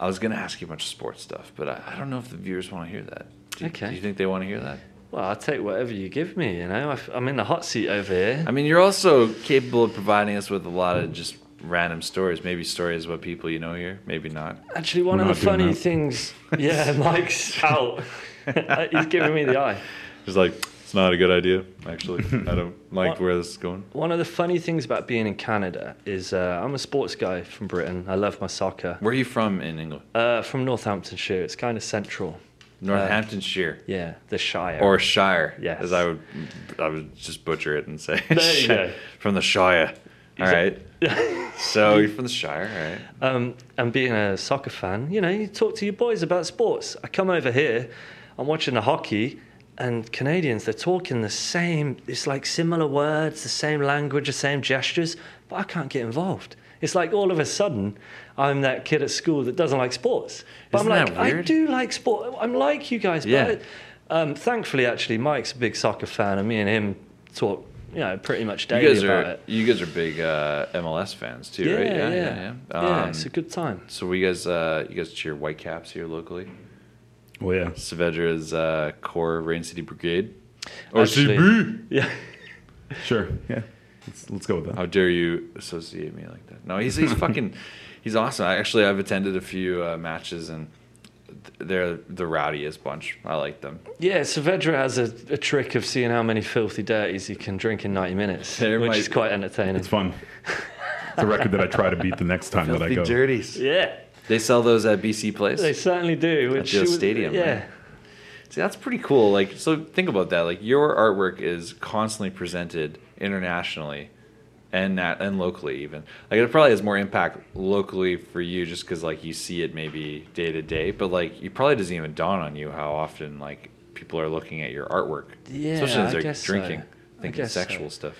I was going to ask you a bunch of sports stuff, but I, I don't know if the viewers want to hear that. Do, Okay. Do you think they want to hear that? Well, I'll take whatever you give me. You know, I- I'm in the hot seat over here. I mean, you're also capable of providing us with a lot of just random stories. Maybe stories about people you know here, maybe not. Actually, one We're of the funny things. [laughs] Yeah, Mike's out. [laughs] He's giving me the eye. He's like it's not a good idea. Actually, [laughs] I don't like What? where this is going. One of the funny things about being in Canada is uh, I'm a sports guy from Britain. I love my soccer. Where are you from in England? Uh, from Northamptonshire. It's kind of central. Northamptonshire Yeah, the Shire. or Shire, Yes. as I would, I would just butcher it and say There you [laughs] go. from the Shire. All Is right. [laughs] so you're from the Shire, all right? um, and being a soccer fan, you know, you talk to your boys about sports. I come over here, I'm watching the hockey, and Canadians, they're talking the same, it's like similar words, the same language, the same gestures, but I can't get involved. It's like all of a sudden, I'm that kid at school that doesn't like sports. But Isn't I'm that like, I do like sport. I'm like you guys. Yeah. But um, thankfully, actually, Mike's a big soccer fan, and me and him talk, you know, pretty much You daily guys about are it. you guys are big uh, MLS fans too, Yeah, right? yeah, yeah. yeah. Um, it's a good time. so we guys, uh, you guys cheer Whitecaps here locally. Well, yeah. Saavedra's uh, core Rain City Brigade. Or Actually- Yeah. [laughs] Sure. Yeah. Let's, let's go with that. How dare you associate me like that? No, he's he's [laughs] fucking he's awesome. I, actually, I've attended a few uh, matches and they're the rowdiest bunch. I like them. Yeah, Saavedra has a, a trick of seeing how many filthy dirties he can drink in 90 minutes, There which might- is quite entertaining. It's fun. It's a record that I try to beat the next time that I go. Filthy go. dirties. Yeah, They sell those at BC Place. they certainly do. Which the was- stadium, Yeah. right? See, that's pretty cool. Like, so think about that. Like, your artwork is constantly presented internationally and that and locally even like it probably has more impact locally for you just because like you see it maybe day to day but like it probably doesn't even dawn on you how often like people are looking at your artwork Yeah, especially as they're so. drinking I thinking guess so. sexual stuff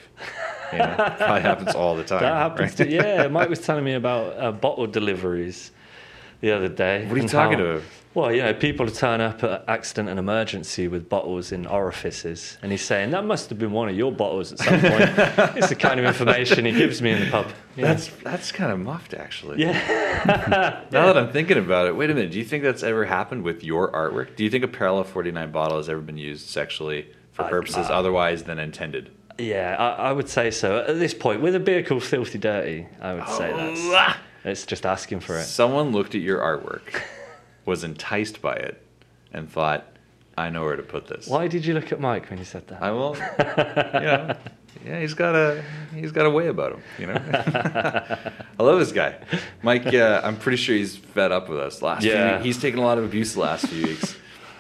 you know [laughs] probably happens all the time That happens. right? To, yeah, Mike was telling me about uh, bottle deliveries the other day. what are you talking how- about Well, you know, people turn up at accident and emergency with bottles in orifices, and he's saying that must have been one of your bottles at some point. [laughs] it's the kind of information he gives me in the pub. Yeah. that's that's kind of muffed actually yeah. [laughs] Now that I'm thinking about it, wait a minute. Do you think that's ever happened with your artwork? Do you think a Parallel 49 bottle has ever been used sexually for purposes uh, otherwise than intended? Yeah, I, I would say so. At this point, with a beer called Filthy Dirty, I would say that's it's just asking for it. Someone looked at your artwork, was enticed by it, and thought, I know where to put this. Why did you look at Mike when you said that? I will. yeah, yeah. He's got a he's got a way about him. You know. [laughs] I love this guy, Mike. Uh, I'm pretty sure he's fed up with us. Last Yeah. few, he's taken a lot of abuse the last few weeks.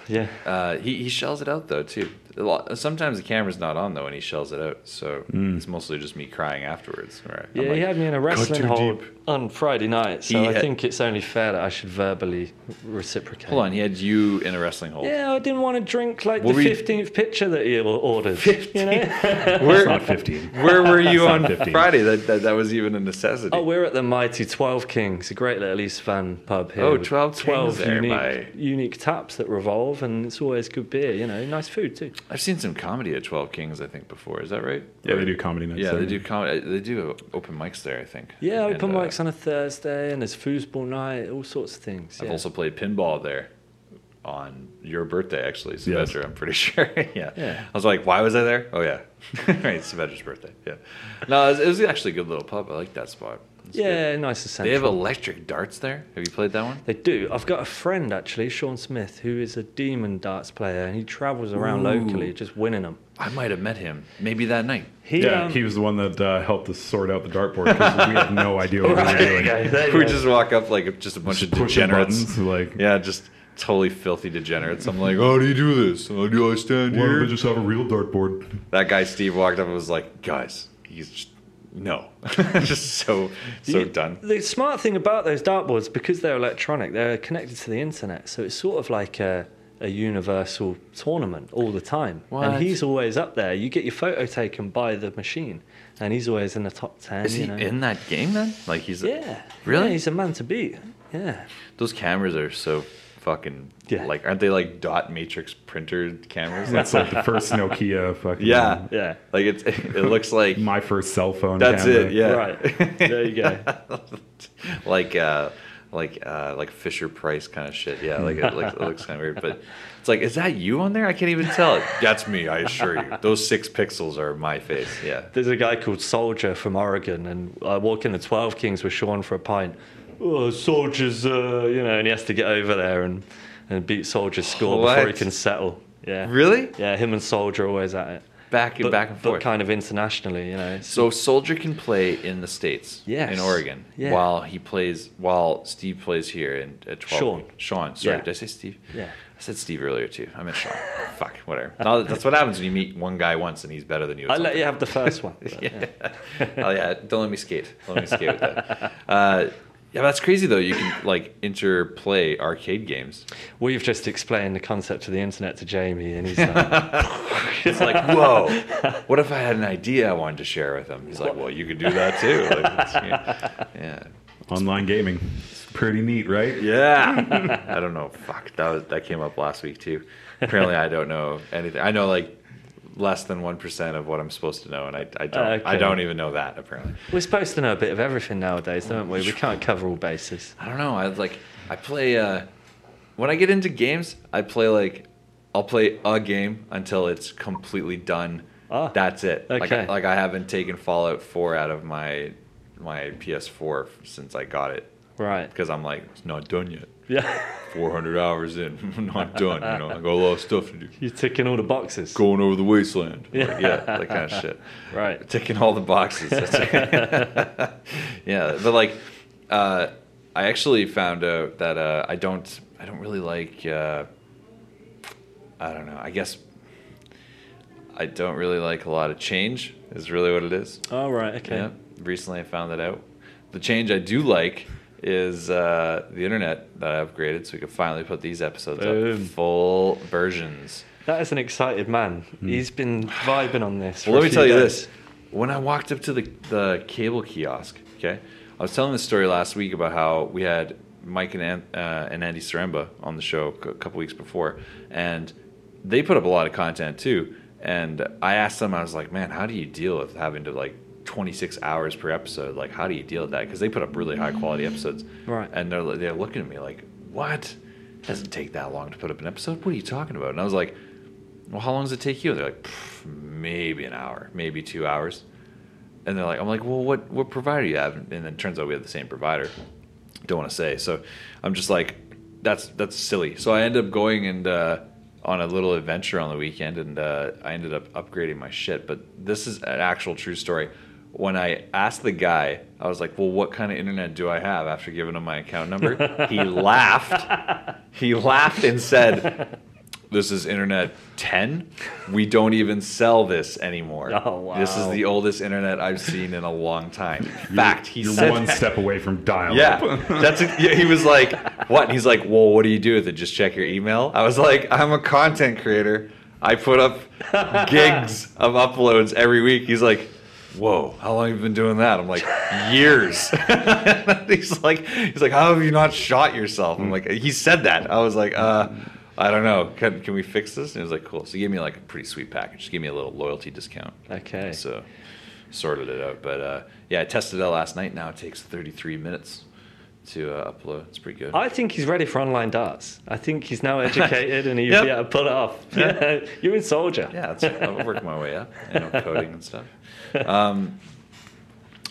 yeah. Uh, he, he shells it out though too. A lot, sometimes the camera's not on though, and he shells it out. So mm. it's mostly just me crying afterwards. Where I'm Yeah, like, he had me in a wrestling too hold deep." on Friday night, so He I had- think it's only fair that I should verbally reciprocate. Hold on, he had you in a wrestling hold. Yeah, I didn't want to drink like What the were fifteenth pitcher that he ordered. 15th? You know? [laughs] It's Where not 15. where were you on 15. Friday? That, that that was even a necessity. oh, we're at the mighty Twelve Kings, a great little East Van pub here. Oh, with 12 Kings Twelve there unique, by- unique taps that revolve, and it's always good beer. You know, nice food too. I've seen some comedy at Twelve Kings. I think before. Is that right? Yeah, they do comedy nights Yeah, there. they do comedy. They do open mics there. I think. Yeah, And, open uh, mics on a Thursday, and there's foosball night, all sorts of things. I've yeah. also played pinball there on your birthday, actually, Yes. I'm pretty [laughs] sure. yeah. Yeah. I was like, why was I there? Oh yeah, [laughs] right, Sylvester's birthday. Yeah. No, it was, it was actually a good little pub. I like that spot. It's good. yeah, nice and They have electric darts there. Have you played that one? They do. I've got a friend actually, Sean Smith, who is a demon darts player, and he travels around Ooh. locally just winning them. I might have met him maybe that night. He, yeah, um, he was the one that uh, helped us sort out the dartboard because we had no [laughs] idea what we were Right, there you doing. [laughs] go, there we go. just walk up like just a bunch Just of degenerates. buttons, like, Yeah, just totally filthy degenerates. I'm like, how do you do this? How do I stand why don't here? they just have a real dartboard? That guy Steve walked up and was like, guys, he's just, no, [laughs] just so so You- done. The smart thing about those dartboards, because they're electronic, they're connected to the internet, so it's sort of like a, a universal tournament all the time. What? And he's always up there. You get your photo taken by the machine, and he's always in the top ten. Is you he know. in that game then? Like he's Yeah. Really? Yeah, he's a man to beat. Yeah. those cameras are so fucking Yeah. like aren't they like dot matrix printer cameras? That's like the first [laughs] Nokia fucking. yeah, Yeah. Like it's it looks like [laughs] My first cell phone. that's camera. it. Yeah, Right. There you go. [laughs] like uh like uh like Fisher Price kind of shit. Yeah, like it looks, it looks kind of weird, but it's like, is that you on there? I can't even tell it. That's me. I assure you. Those six pixels are my face. Yeah. There's a guy called Soldier from Oregon, and I walk in the Twelve Kings with Sean for a pint. Oh, Soldier's, uh, you know, and he has to get over there and, and beat Soldier's score before he can settle. Yeah, Really? Yeah, him and Soldier are always at it. Back and But, back and forth. but kind of internationally, you know. So Soldier can play in the states, Yes. in Oregon, Yeah. while he plays, while Steve plays here in at twelve. Sean. Sean, sorry, Yeah. did I say Steve? Yeah. I said Steve earlier too. I meant Sean. [laughs] Fuck, whatever. No, that's what happens when you meet one guy once and he's better than you. I'll let you have the first one. [laughs] but, yeah. oh yeah, don't let me skate. Don't let me skate with that. [laughs] Uh, yeah, that's crazy though. You can like interplay arcade games. We've just explained the concept of the internet to Jamie, and he's [laughs] like, It's like, whoa, what if I had an idea I wanted to share with him? He's like, well, you could do that too. Like, yeah. yeah. Online gaming. It's pretty neat, right? Yeah. [laughs] I don't know. Fuck. That was that came up last week too. Apparently I don't know anything. I know like less than one percent of what I'm supposed to know and I, I don't I Okay. don't even know that apparently. we're supposed to know a bit of everything nowadays, don't we? We can't cover all bases. I don't know. I like I play uh when I get into games, I play like I'll play a game until it's completely done. Ah, That's it. Like okay. like I haven't taken Fallout 4 out of my my PS4 since I got it Right. because I'm like it's not done yet. Yeah. [laughs] 400 hours in, [laughs] not done. You know, I got a lot of stuff to do. [laughs] You're ticking all the boxes. Going over the wasteland. Yeah. Like, yeah, that kind of shit. Right. Ticking all the boxes. That's- yeah, but like, uh, I actually found out that uh, I don't, I don't really like. Uh, I don't know. I guess I don't really like a lot of change. Is really what it is. Oh right, okay. Yeah. Recently, I found that out. The change I do like is uh, the internet that I upgraded, so we can finally put these episodes Boom. up full versions. That is an excited man. He's been vibing on this. Well, let me tell you this. When I walked up to the, the cable kiosk, okay, I was telling this story last week about how we had Mike and, An- uh, and Andy Saremba on the show a couple weeks before, and they put up a lot of content too. And I asked them, I was like, man, how do you deal with having to like 26 hours per episode? Like, how do you deal with that? Because they put up really high quality episodes. Right. And they're, they're looking at me like, what? It doesn't take that long to put up an episode. What are you talking about? And I was like, well, how long does it take you? They're like, maybe an hour, maybe two hours. And they're like, I'm like, well, what what provider do you have? And then it turns out we have the same provider. Don't want to say. So I'm just like, that's that's silly. So I end up going and uh, on a little adventure on the weekend, and uh, I ended up upgrading my shit. But this is an actual true story. When I asked the guy, I was like, well, what kind of internet do I have? After giving him my account number, he [laughs] laughed. He laughed and said, this is internet 10 we don't even sell this anymore. Oh, wow. this is the oldest internet i've seen in a long time. In fact he You're said one step away from dial yeah. That's a, yeah, he was like what? And he's like well what do you do with it? Just check your email? I was like i'm a content creator. I put up [laughs] gigs of uploads every week. He's like whoa how long have you been doing that i'm like years [laughs] [laughs] he's like he's like how have you not shot yourself i'm like he said that i was like uh I don't know. Can, can we fix this? And he was like, cool. So he gave me like a pretty sweet package. Just gave me a little loyalty discount. Okay. So sorted it out. But uh, yeah, I tested it out last night. Now it takes 33 minutes to uh, upload. It's pretty good. I think he's ready for online darts. I think he's now [laughs] educated and he'll Yep. be able to pull it off. Yeah. [laughs] You're in soldier. yeah, that's, I'm working my way up. You know, coding and stuff. Um,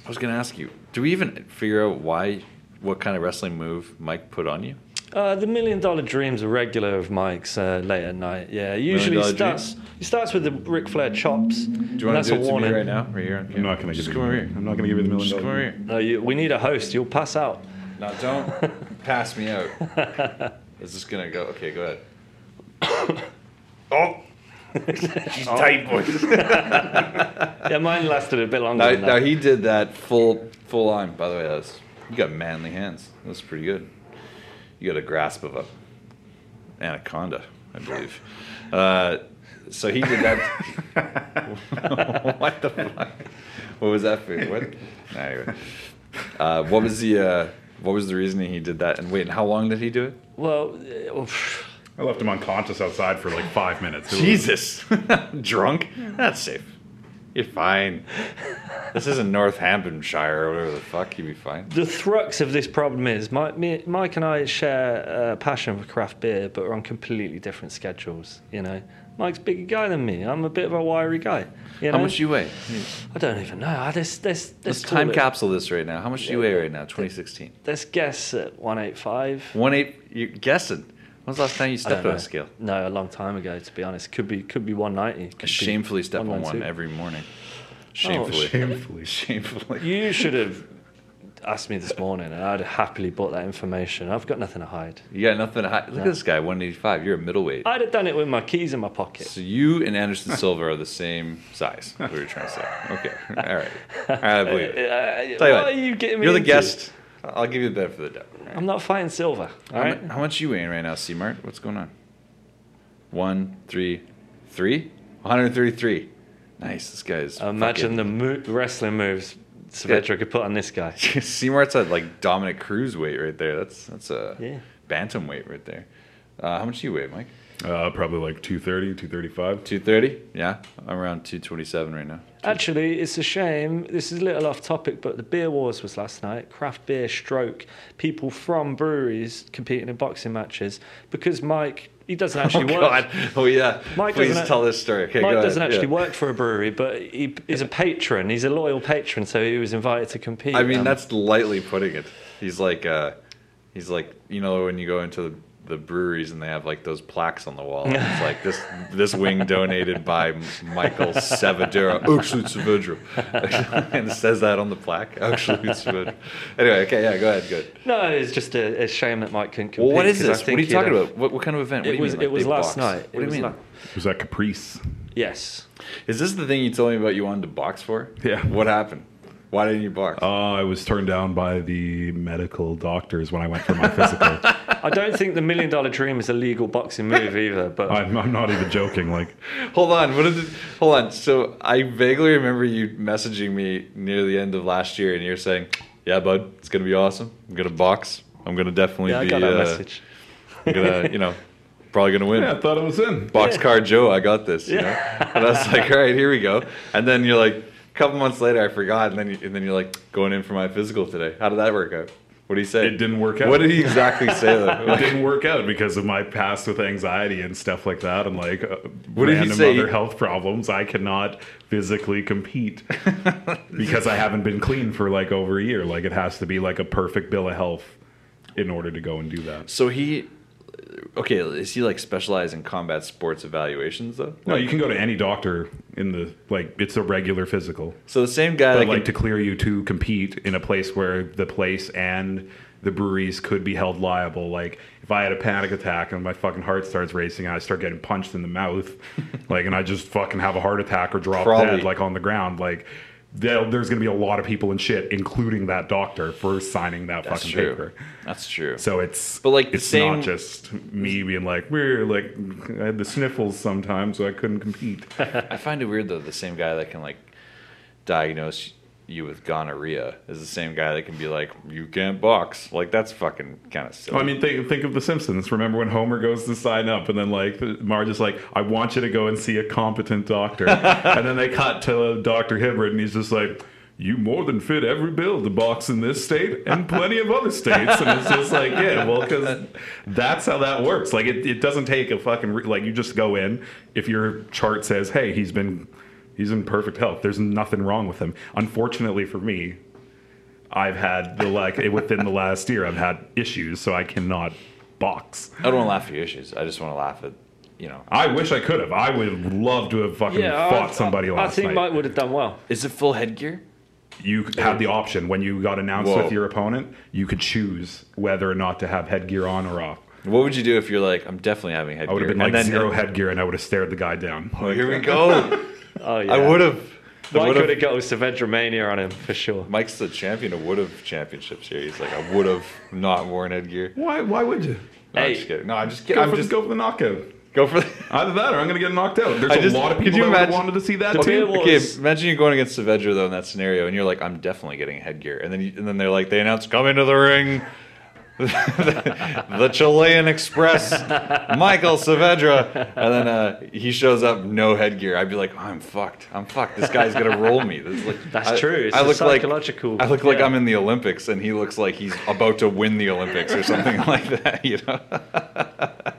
I was going to ask you, do we even figure out why, what kind of wrestling move Mike put on you? Uh, the million dollar dream's a regular of Mike's uh, late at night. Yeah, usually Dollar starts. He starts with the Ric Flair chops. Do you want that's to do a it to me warning. right now? Right here? I'm not going to Just give come you. over here. I'm not going to give you the million Just come over dollars. here. No, you, we need a host. You'll pass out. No, don't [laughs] pass me out. Is this gonna go? Okay, go ahead. [coughs] oh, [laughs] she's tight, boys. [laughs] Yeah, mine lasted a bit longer. now, than now that. he did that full, full on. By the way, that's you got manly hands. That's pretty good. You got a grasp of a anaconda, I believe. Uh, so he did that. what the fuck? What was that for? What? Anyway, uh, what was the uh, what was the reasoning he did that? And wait, and how long did he do it? well, uh. I left him unconscious outside for like five minutes. It Jesus, [laughs] drunk? That's safe. You're fine. This isn't Northamptonshire or whatever the fuck. You'd be fine. the thrux of this problem is Mike, me, Mike and I share a passion for craft beer, but we're on completely different schedules. You know, Mike's a bigger guy than me. I'm a bit of a wiry guy. You know? How much do you weigh? I don't even know. I just, let's, Let's let's time it- capsule this right now. How much do you weigh right now? 2016. Let's guess at 185. One eight. You're guessing. When's the last time you stepped on a scale? No, a long time ago. To be honest, could be could be 190. I could be shamefully step on one every morning. Oh, shamefully. Shamefully. Shamefully. You should have asked me this morning, and I'd happily bought that information. I've got nothing to hide. You got nothing to hide. Look at this guy, 185. You're a middleweight. I'd have done it with my keys in my pocket. So you and Anderson [laughs] Silva are the same size. What were trying to say? Okay. All right. [laughs] All right, I believe it. Uh, Tell you what what, are you getting me You're the into? guest. I'll give you the benefit of the doubt. I'm not fighting Silva. All How, right. how much you weighing right now, C Mart? What's going on? One, three, three? 133. Nice. This guy's. Imagine the mo- wrestling moves Saavedra could put on this guy. C Mart's at like Dominick Cruz weight right there. That's that's a Yeah. bantam weight right there. Uh, how much do you weigh, Mike? Uh, probably like 230, 235. 230? Yeah. I'm around 227 right now. Actually, it's a shame. This is a little off topic, but the beer wars was last night. Craft beer stroke people from breweries competing in boxing matches because Mike he doesn't [laughs] actually oh, work. God. Oh, yeah. Mike Please doesn't- tell this story. Okay, Mike doesn't actually Yeah. work for a brewery, but he is a patron. He's a loyal patron, so he was invited to compete. I mean, Um, that's lightly putting it. He's like, uh, he's like, you know, when you go into the, the breweries and they have like those plaques on the wall. and [laughs] It's like this this wing donated by Michael Savadera, actually Savadra, [laughs] and it says that on the plaque. Actually Savadra. Anyway, okay, yeah, go ahead, good. no. It's just a, a shame that Mike couldn't compete. Well, what is 'cause I this? What are you talking have- uh, about? What, what kind of event? What It was mean, like it was last box? night. What It do you mean? la- It was that Caprice. Yes. Is this the thing you told me about you wanted to box for? Yeah. What happened? Why didn't you box? Uh, I was turned down by the medical doctors when I went for my physical. [laughs] I don't think the Million Dollar Dream is a legal boxing move [laughs] either, but I'm, I'm not even joking. Like, hold on. What did? It, hold on. So I vaguely remember you messaging me near the end of last year, and you're saying, "Yeah, bud, it's gonna be awesome. I'm gonna box. I'm gonna definitely yeah, I be. got that uh, message. I'm gonna, [laughs] you know, probably gonna win." yeah, I thought it was in. Boxcar Joe, I got this. You know? And I was like, all right, here we go. And then you're like, a couple months later, I forgot. And then, you, and then you're like, going in for my physical today. How did that work out? What did he say? It didn't work out. What did he exactly say though? [laughs] It didn't work out because of my past with anxiety and stuff like that, and like uh, What did he random say? other health problems. I cannot physically compete [laughs] because I haven't been clean for like over a year. Like it has to be like a perfect bill of health in order to go and do that. so he, okay, is he like specialized in combat sports evaluations though? No, you can go to any doctor in the like. It's a regular physical. So the same guy that like can, to clear you to compete in a place where the place and the breweries could be held liable. Like if I had a panic attack and my fucking heart starts racing and I start getting punched in the mouth, [laughs] like and I just fucking have a heart attack or drop Probably. dead like on the ground, like there- there's gonna be a lot of people in shit, including that doctor, for signing that that's fucking true. paper. That's true. So it's But, like, it's same- not just me being like we're like I had the sniffles sometimes, so I couldn't compete. [laughs] I find it weird though. The same guy that can like diagnose you with gonorrhea is the same guy that can be like, you can't box. Like that's fucking kind of silly. I mean, think, think of The Simpsons. Remember when Homer goes to sign up, and then like Marge is like, "I want you to go and see a competent doctor," [laughs] and then they cut to Doctor Hibbert, and he's just like. You more than fit every bill to box in this state and plenty of other states, and it's just like, yeah, well, because that's how that works. Like, it, it doesn't take a fucking re- like you just go in. If your chart says, hey, he's been he's in perfect health, there's nothing wrong with him. Unfortunately for me, I've had the like [laughs] within the last year I've had issues, so I cannot box. I don't want to laugh at your issues. I just want to laugh at, you know, I wish I could have. I would love to have fucking Yeah, fought I, somebody I, last I think night. Mike would have done well. is it full headgear? you had the option when you got announced Whoa. with your opponent. You could choose whether or not to have headgear on or off. What would you do if you're like, I'm definitely having headgear? I would have been and like then- zero headgear, and I would have stared the guy down. Oh, here we go. [laughs] Oh yeah, I would have. Mike would have got with Saavedra Mania on him for sure. Mike's the champion of would have championships here. He's like, I would have not worn headgear. Why? Why would you? No, I'm just kidding. No, I'm just Go kidding. I'm for, just go for the knockout. go for the. [laughs] Either that, or I'm going to get knocked out. There's I a just- lot of people you that imagine- wanted to see that too. was- Okay, imagine you're going against Saavedra though in that scenario, and you're like, I'm definitely getting headgear, and then you, and then they're like, they announce, come into the ring, the Chilean Express, Michael Saavedra, and then uh, he shows up no headgear. I'd be like, I'm fucked. I'm fucked. This guy's gonna roll me. Like, That's I- true. It's I look like I look like. I'm in the Olympics, and he looks like he's about to win the Olympics or something [laughs] like that. You know. [laughs]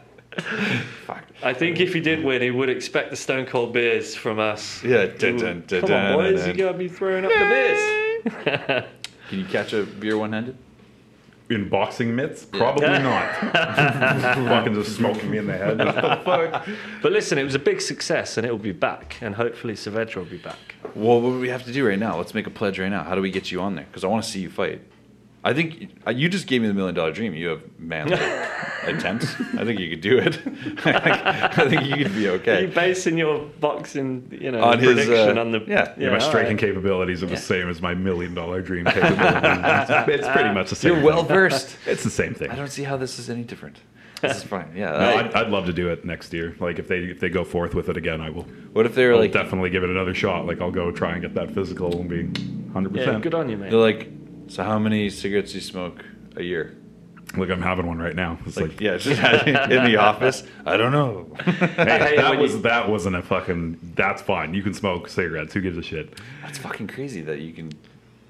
Fuck. I think if he did win, he would expect the Stone Cold beers from us. Yeah. Dun, dun, dun, Come on, boys, you gotta be throwing up the beers. Can you catch a beer one-handed? In boxing mitts? Probably [laughs] not. [laughs] fucking just smoking me in the head. What the [laughs] fuck? But listen, it was a big success, and it will be back, and hopefully Saavedra will be back. Well, what do we have to do right now? Let's make a pledge right now. How do we get you on there? Because I want to see you fight. I think uh, you just gave me the million dollar dream. You have manly [laughs] attempts. I think you could do it. [laughs] I, think, I think you could be Are you okay. basing your boxing, you know, On his, prediction uh, on the yeah. Yeah, my striking right. capabilities are the same as my million dollar dream [laughs] capabilities. it's, it's pretty much the same. You're well versed. It's the same thing. I don't see how this is any different. This is fine. Yeah. No, I- I'd, I'd love to do it next year. Like if they if they go forth with it again, I will. what if they're I'll like definitely give it another shot. Like I'll go try and get that physical and be hundred Yeah, percent. good on you, mate. they're like, so how many cigarettes do you smoke a year? Like I'm having one right now. It's Like, like, yeah, just [laughs] in the office. I don't know. hey, [laughs] Hey, that was you- that wasn't a fucking. That's fine. You can smoke cigarettes. Who gives a shit? That's fucking crazy that you can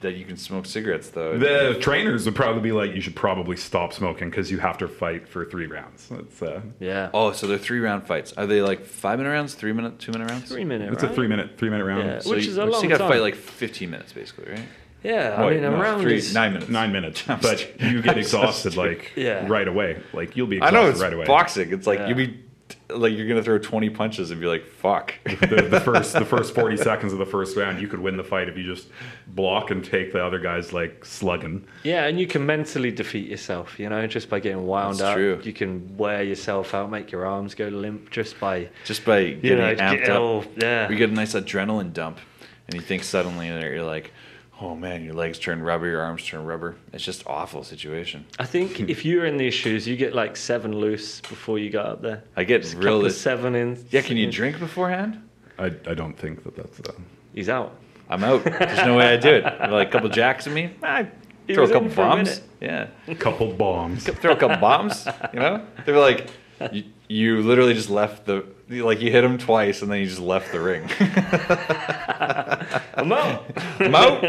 that you can smoke cigarettes though. The trainers would probably be like, you should probably stop smoking because you have to fight for three rounds. It's uh, yeah. Oh, so they're three round fights. Are they like five minute rounds, three minute, two minute rounds? Three minute. it's right? a three minute three minute round. Yeah. So Which you, is a so long you got to fight like fifteen minutes, basically, right? Yeah, I Wait, mean, no, around three, is nine minutes. Nine minutes, [laughs] but you get exhausted like Yeah. right away. Like you'll be I exhausted know it's right away. boxing. It's like Yeah. you'll be like you're gonna throw 20 punches and be like, "Fuck." the, the [laughs] first the first 40 seconds of the first round, you could win the fight if you just block and take the other guy's like slugging. Yeah, and you can mentally defeat yourself, you know, just by getting wound That's up. true. You can wear yourself out, make your arms go limp just by, Just by you getting know, amped get- up. oh, yeah. We get a nice adrenaline dump, and you think suddenly that you're like, "Oh man, your legs turn rubber, your arms turn rubber." It's just awful situation. I think [laughs] if you're in these shoes, you get like seven loose before you got up there. I get Just a real. couple seven in. Yeah, can you drink beforehand? I, I don't think that that's uh, He's out. I'm out. There's no way I do it. [laughs] Like a couple jacks in me, I throw a couple in for a bombs. Yeah, a [laughs] couple bombs. throw a couple bombs. You know, they were like, you, you literally just left the like you hit him twice and then you just left the ring. I'm out. I'm out.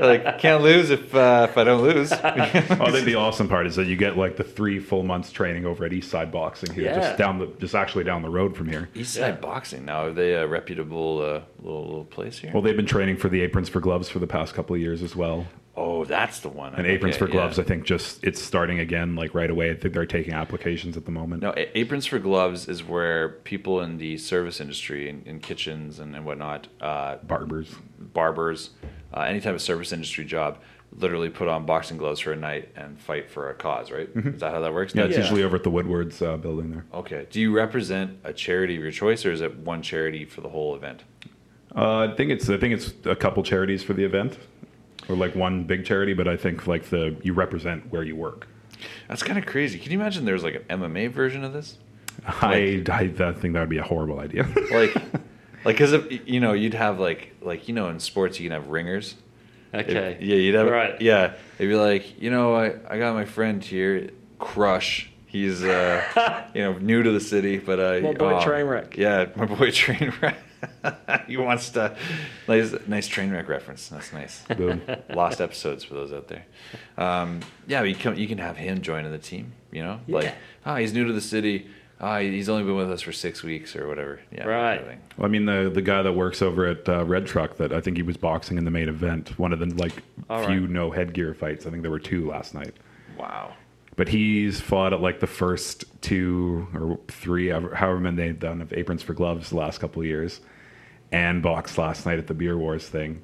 like can't lose if uh, if I don't lose. Oh, [laughs] I think the awesome part is that you get like the three full months training over at Eastside Boxing here, Yeah. just down the just actually down the road from here. Eastside Yeah. Boxing now are they a reputable uh, little little place here? Well, they've been training for the Aprons for Gloves for the past couple of years as well. Oh, that's the one. And Aprons Okay, for Gloves, yeah. I think, just it's starting again like right away. I think they're taking applications at the moment. No, A- Aprons for Gloves is where people in the service industry, in, in kitchens and, and whatnot, uh, Barbers. barbers, uh, any type of service industry job, literally put on boxing gloves for a night and fight for a cause, right? Is that how that works? Mm-hmm. Yeah, it's Yeah. usually over at the Woodwards uh, building there. Okay. Do you represent a charity of your choice, or is it one charity for the whole event? Uh, I think it's I think it's a couple charities for the event, or like one big charity. But I think like the you represent where you work. That's kind of crazy. Can you imagine there's like an MMA version of this? I, I I think that would be a horrible idea. [laughs] Like, [laughs] like, cause if, you know, you'd have like, like you know, in sports you can have ringers. Okay. Yeah, you'd have Right. Yeah, they'd be like, you know, I, I got my friend here, Crush. He's uh, [laughs] you know, new to the city, but uh, My boy oh, Trainwreck. Yeah, my boy Trainwreck. [laughs] he wants to. Nice, nice Trainwreck reference. That's nice. Boom. Lost episodes for those out there. Um, yeah, you can you can have him joining the team. You know, like, Yeah. ah, he's new to the city. Ah, he's only been with us for six weeks or whatever. Yeah, Right. kind of. Well, I mean, the the guy that works over at uh, Red Truck, that I think he was boxing in the main event. One of the like All few right. no headgear fights. I think there were two last night. Wow. But he's fought at like the first two or three, however however many they've done of aprons for gloves the last couple of years, and boxed last night at the Beer Wars thing.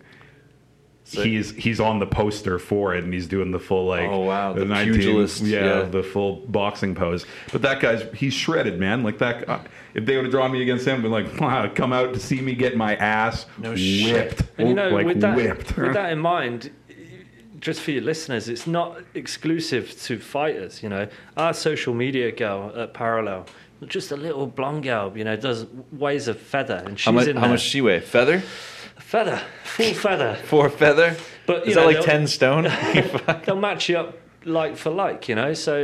So- he's he's on the poster for it, and he's doing the full like Oh, wow, the 19 pugilist, yeah, yeah. the full boxing pose. But that guy's he's shredded, man. Like that, uh, if they would have drawn me against him, been like, wow, come out to see me get my ass No shit. whipped, And you know, like with that, whipped. with that in mind, just for your listeners, it's not exclusive to fighters. You know, our social media girl at Parallel, just a little blonde girl, you know, does weighs a feather, and she's How much? in How there. much she weigh? Feather? Feather, full feather. [laughs] Four feather? But, is know, that like ten stone? [laughs] They'll match you up like for like, you know. So,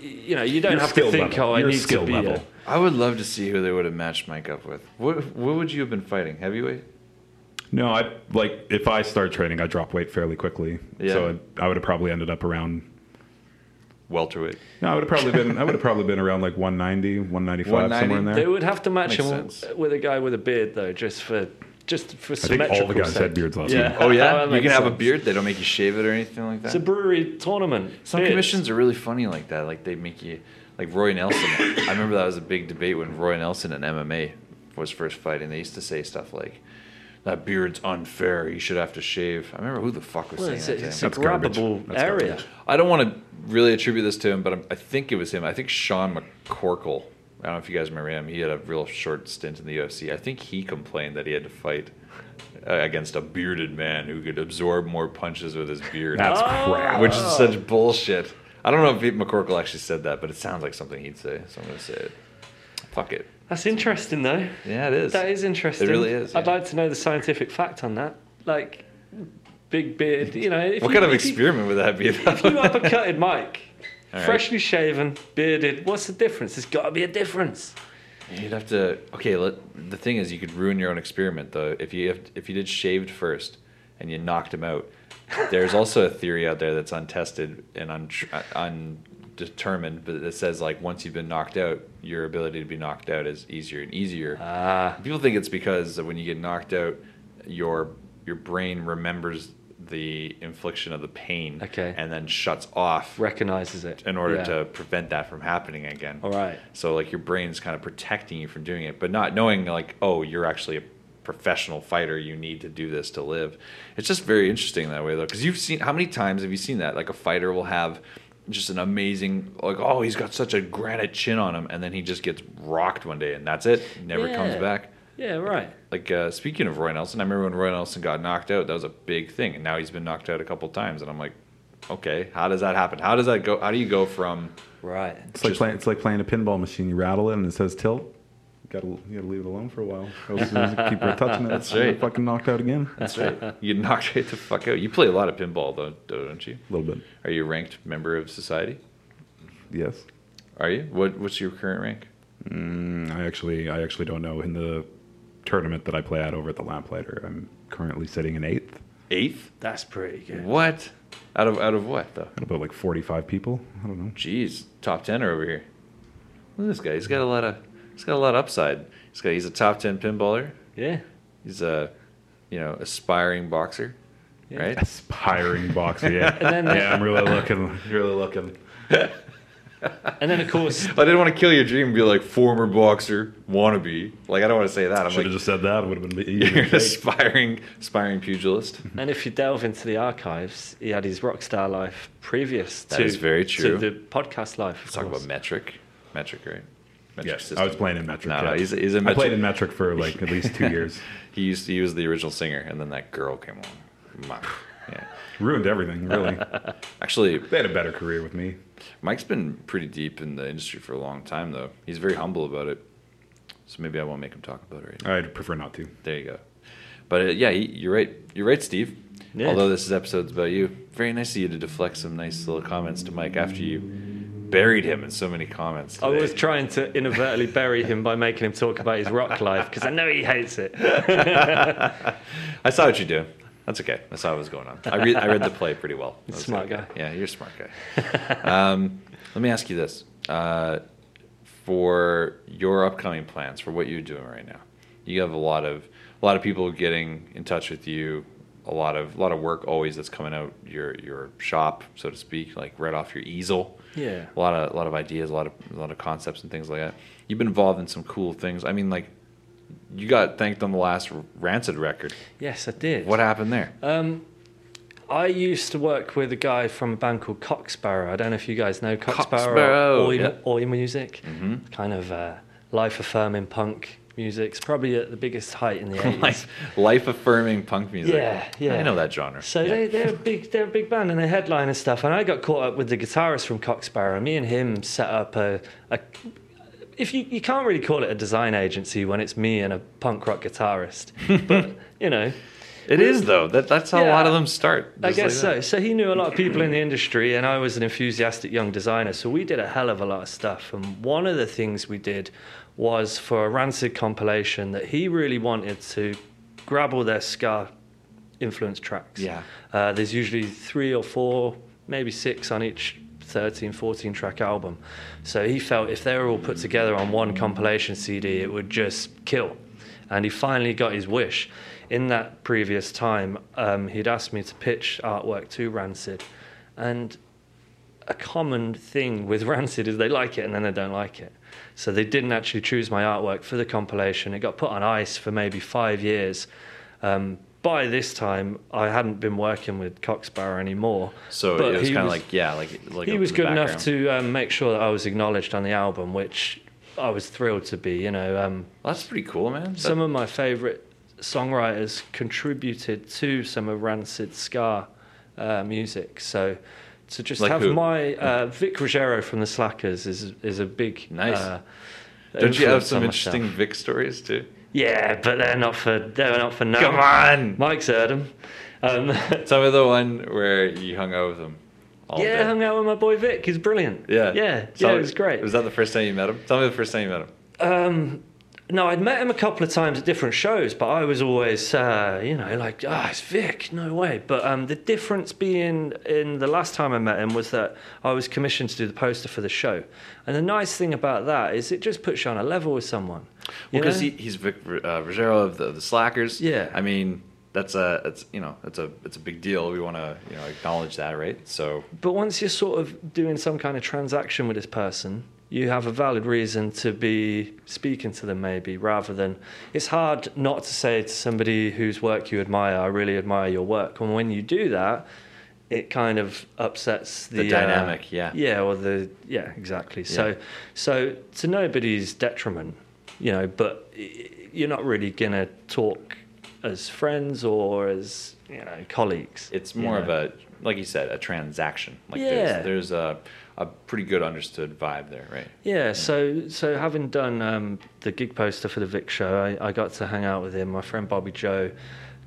you know, you don't Your have to think, level. oh, I Your need skill to be. level. A, I would love to see who they would have matched Mike up with. What What would you have been fighting? Heavyweight? No, I like if I start training, I drop weight fairly quickly. Yeah. So I, I would have probably ended up around. Welterweight. No, I would have probably been. I would have probably been around like 190, 195, 190? somewhere in there. they would have to match Makes him sense. with a guy with a beard, though, just for just for I think all the guys sake. had beards last Yeah. night. Oh yeah, you makes can have a beard. They don't make you shave it or anything like that. It's a brewery tournament. Some Beards. commissions are really funny like that. Like they make you like Roy Nelson. I remember that was a big debate when Roy Nelson in MMA was first fighting. They used to say stuff like, "That beard's unfair. You should have to shave." I remember who the fuck was Well, saying it's, that. to it's him. a That's grabbable That's area. garbage. I don't want to really attribute this to him, but I'm, I think it was him. I think Sean McCorkle. I don't know if you guys remember him. He had a real short stint in the UFC. I think he complained that he had to fight uh, against a bearded man who could absorb more punches with his beard. That's Oh. crap. which is such bullshit. I don't know if Pete McCorkle actually said that, but it sounds like something he'd say, so I'm gonna say it. Fuck it. That's interesting, though. Yeah, it is. That is interesting. It really is, I'd like to know the scientific fact on that. Like, big beard, you know. If What you, kind of if you- experiment would that be? If you uppercutted Mike, [laughs] right. freshly shaven, bearded, what's the difference? There's got to be a difference. You'd have to. Okay, let, the thing is, you could ruin your own experiment though. If you if you did shaved first and you knocked him out, there's also a theory out there that's untested and uh, un, un, undetermined, but it says like once you've been knocked out, your ability to be knocked out is easier and easier. Ah. People think it's because when you get knocked out, your your brain remembers the infliction of the pain, Okay. and then shuts off Recognizes it in order Yeah. to prevent that from happening again. All right. So like your brain's kind of protecting you from doing it, but not knowing like, oh, you're actually a professional fighter. You need to do this to live. It's just very interesting that way though, because you've seen how many times have you seen that? Like a fighter will have just an amazing like, oh, he's got such a granite chin on him, and then he just gets rocked one day, and that's it. Never comes back. Yeah, right. Like uh, speaking of Roy Nelson, I remember when Roy Nelson got knocked out. That was a big thing, and now he's been knocked out a couple times, and I'm like, okay, how does that happen? How does that go? How do you go from Right. It's like playing. It's like playing a pinball machine. You rattle it and it says tilt. You gotta you gotta leave it alone for a while. Else as soon keep [laughs] touching it, That's you get right. Fucking knocked out again. That's right. You knocked right the fuck out. You play a lot of pinball though, don't you? A little bit. Are you a ranked member of society? Yes. Are you? What What's your current rank? Mm, I actually I actually don't know. In the tournament that I play at over at the Lamplighter, I'm currently sitting in eighth. Eighth. That's pretty good. What? Out of out of what though? Got about like 45 people. I don't know. Jeez, top ten over here. Look at this guy. He's got a lot of. He's got a lot of upside. He's got. He's a top ten pinballer. Yeah. He's a, you know, aspiring boxer. Yeah. Right. Aspiring boxer. Yeah. [laughs] And then- yeah, I'm really looking. Really looking. [laughs] And then of course, I didn't want to kill your dream and be like former boxer wannabe. Like I don't want to say that. I'm Should like have just said that. It would have been [laughs] you're easier. an aspiring aspiring pugilist. and if you delve into the archives, he had his rock star life previous That to is very true. to the podcast life. of Let's talk about metric. Metric, right? Metric Yes, I was playing in metric. No, no, he's he's a I metric- I played in metric for like at least two [laughs] years. He used to, he was the original singer, and then that girl came along. Yeah. Ruined everything. Really. [laughs] Actually, they had a better career with me. Mike's been pretty deep in the industry for a long time, though. He's very humble about it. So maybe I won't make him talk about it right now. I'd prefer not to. There you go. But uh, yeah, you're right. You're right, Steve. Yeah. Although this is episode's about you, very nice of you to deflect some nice little comments to Mike after you buried him in so many comments. I was trying to inadvertently bury him by making him talk about his rock life because I know he hates it. [laughs] I saw what you do. That's okay. I saw what was going on. I read, I read the play pretty well. Smart okay. guy. Yeah, you're a smart guy. [laughs] um, let me ask you this: uh, for your upcoming plans, for what you're doing right now, you have a lot of a lot of people getting in touch with you. A lot of a lot of work always that's coming out your your shop, so to speak, like right off your easel. Yeah. A lot of a lot of ideas, a lot of a lot of concepts and things like that. You've been involved in some cool things. I mean, like you got thanked on the last Rancid record. Yes, I did. What happened there? Um, I used to work with a guy from a band called Cock Sparrer. I don't know if you guys know Cock Sparrer. Cocksparrow, Oi, yeah. Oi music, Mhm. kind of uh, life affirming punk music. It's probably at the biggest height in the [laughs] 80s. life, life affirming punk music. Yeah, yeah. I know that genre. So Yeah. they, they're a [laughs] big they're a big band and they headline and stuff. And I got caught up with the guitarist from Cock Sparrer. Me and him set up a, a if you you can't really call it a design agency when it's me and a punk rock guitarist, [laughs] but you know. it is though. That that's how a lot of them start. I guess like so. So he knew a lot of people in the industry, and I was an enthusiastic young designer. So we did a hell of a lot of stuff. And one of the things we did was for a Rancid compilation that he really wanted to grab all their ska influence tracks. Yeah. Uh, there's usually three or four, maybe six on each 13, 14 track album. So he felt if they were all put together on one compilation CD, it would just kill. And he finally got his wish. In that previous time, um, he'd asked me to pitch artwork to Rancid. And a common thing with [laughs] Rancid is they like it and then they don't like it. So they didn't actually choose my artwork for the compilation. It got put on ice for maybe five years. Um, by this time, I hadn't been working with Cock Sparrer anymore. So but it was kind of like yeah, like like he was good enough to um, make sure that I was acknowledged on the album, which I was thrilled to be. You know, um, that's pretty cool, man. some of my favourite songwriters contributed to some of Rancid ska uh, music. So to just Like have who? my uh, Vic Ruggiero from the Slackers is is a big Nice. Uh, Don't you have some interesting myself. Vic stories too? Yeah, but they're not for they're not for no. Come on. Mike's heard them. Um, [laughs] Tell me the one where you hung out with him. All yeah, day. hung out with my boy Vic. He's brilliant. Yeah. yeah, Tell yeah. It was great. Was that the first time you met him? Tell me the first time you met him. Um, no, I'd met him a couple of times at different shows, but I was always, uh, you know, like, ah, it's Vic, no way. But um, the difference being in the last time I met him was that I was commissioned to do the poster for the show. And the nice thing about that is it just puts you on a level with someone. you Because he, he's Vic uh, Ruggiero of the, the Slackers. Yeah. I mean, that's a it's you know it's a it's a big deal. We want to you know acknowledge that, right? So But once you're sort of doing some kind of transaction with this person, you have a valid reason to be speaking to them, maybe, rather than. It's hard not to say to somebody whose work you admire, I really admire your work. And when you do that, it kind of upsets the, The uh, dynamic, yeah. Yeah, or the. Yeah, exactly. So, Yeah. so to nobody's detriment, you know, but you're not really going to talk as friends or as, you know, colleagues. it's you more know. of a like you said a transaction. Like Yeah. there's, there's a a pretty good understood vibe there, right? Yeah, so so having done um, the gig poster for the Vic show, I, I got to hang out with him. My friend Bobby Joe,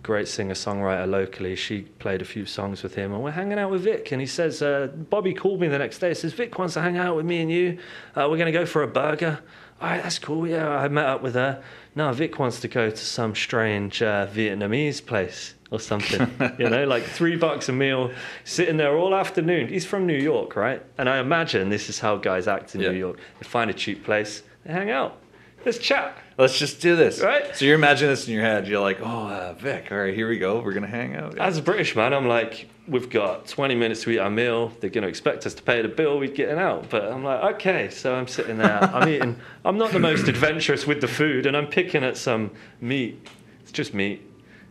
great singer songwriter locally, she played a few songs with him, and we're hanging out with Vic. And he says, uh, Bobby called me the next day. Says, Vic wants to hang out with me and you. Uh, we're going to go for a burger. All right, that's cool. Yeah, I met up with her. No, Vic wants to go to some strange uh, Vietnamese place or something. you know, like three bucks a meal, sitting there all afternoon. He's from New York, right? And I imagine this is how guys act in Yeah. New York. They find a cheap place, they hang out. Let's chat. Let's just do this, Right. So you're imagining this in your head. You're like, oh, uh, Vic. All right, here we go. We're gonna hang out. As a British man, I'm like, we've got 20 minutes to eat our meal. They're going to expect us to pay the bill. We're getting out. But I'm like, okay. So I'm sitting there. I'm eating. I'm not the most adventurous with the food, and I'm picking at some meat. It's just meat.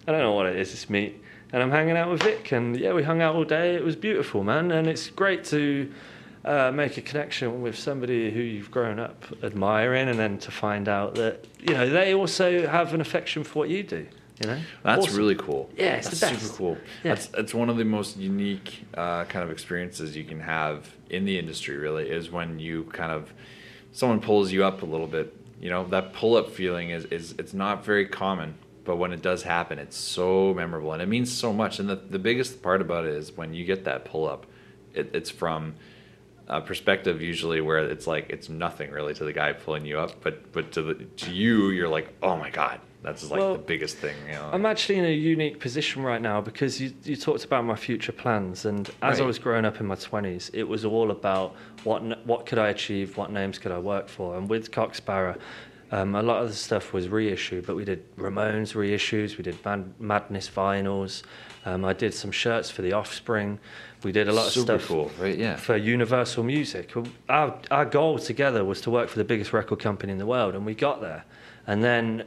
I don't know what it is. It's meat. And I'm hanging out with Vic, and yeah, we hung out all day. It was beautiful, man. And it's great to uh, make a connection with somebody who you've grown up admiring, and then to find out that you know they also have an affection for what you do. You know, That's Awesome. really cool. Yeah, it's That's super cool. Yeah. That's that's one of the most unique uh, kind of experiences you can have in the industry. Really, is when you kind of someone pulls you up a little bit. You know, that pull up feeling is is it's not very common, but when it does happen, it's so memorable and it means so much. And the the biggest part about it is when you get that pull up, it, it's from a perspective usually where it's like it's nothing really to the guy pulling you up, but but to the to you, you're like, oh my god, that's like Well, the biggest thing. You know? I'm actually in a unique position right now because you, you talked about my future plans, and as I was growing up in my 20s, it was all about what what could I achieve, what names could I work for, and with Cock Sparrer, um, a lot of the stuff was reissue, but we did Ramones reissues, we did Mad- Madness vinyls, um, I did some shirts for the Offspring, we did a lot of Super stuff cool, right? Yeah. for Universal Music. Our, our goal together was to work for the biggest record company in the world, and we got there. And then,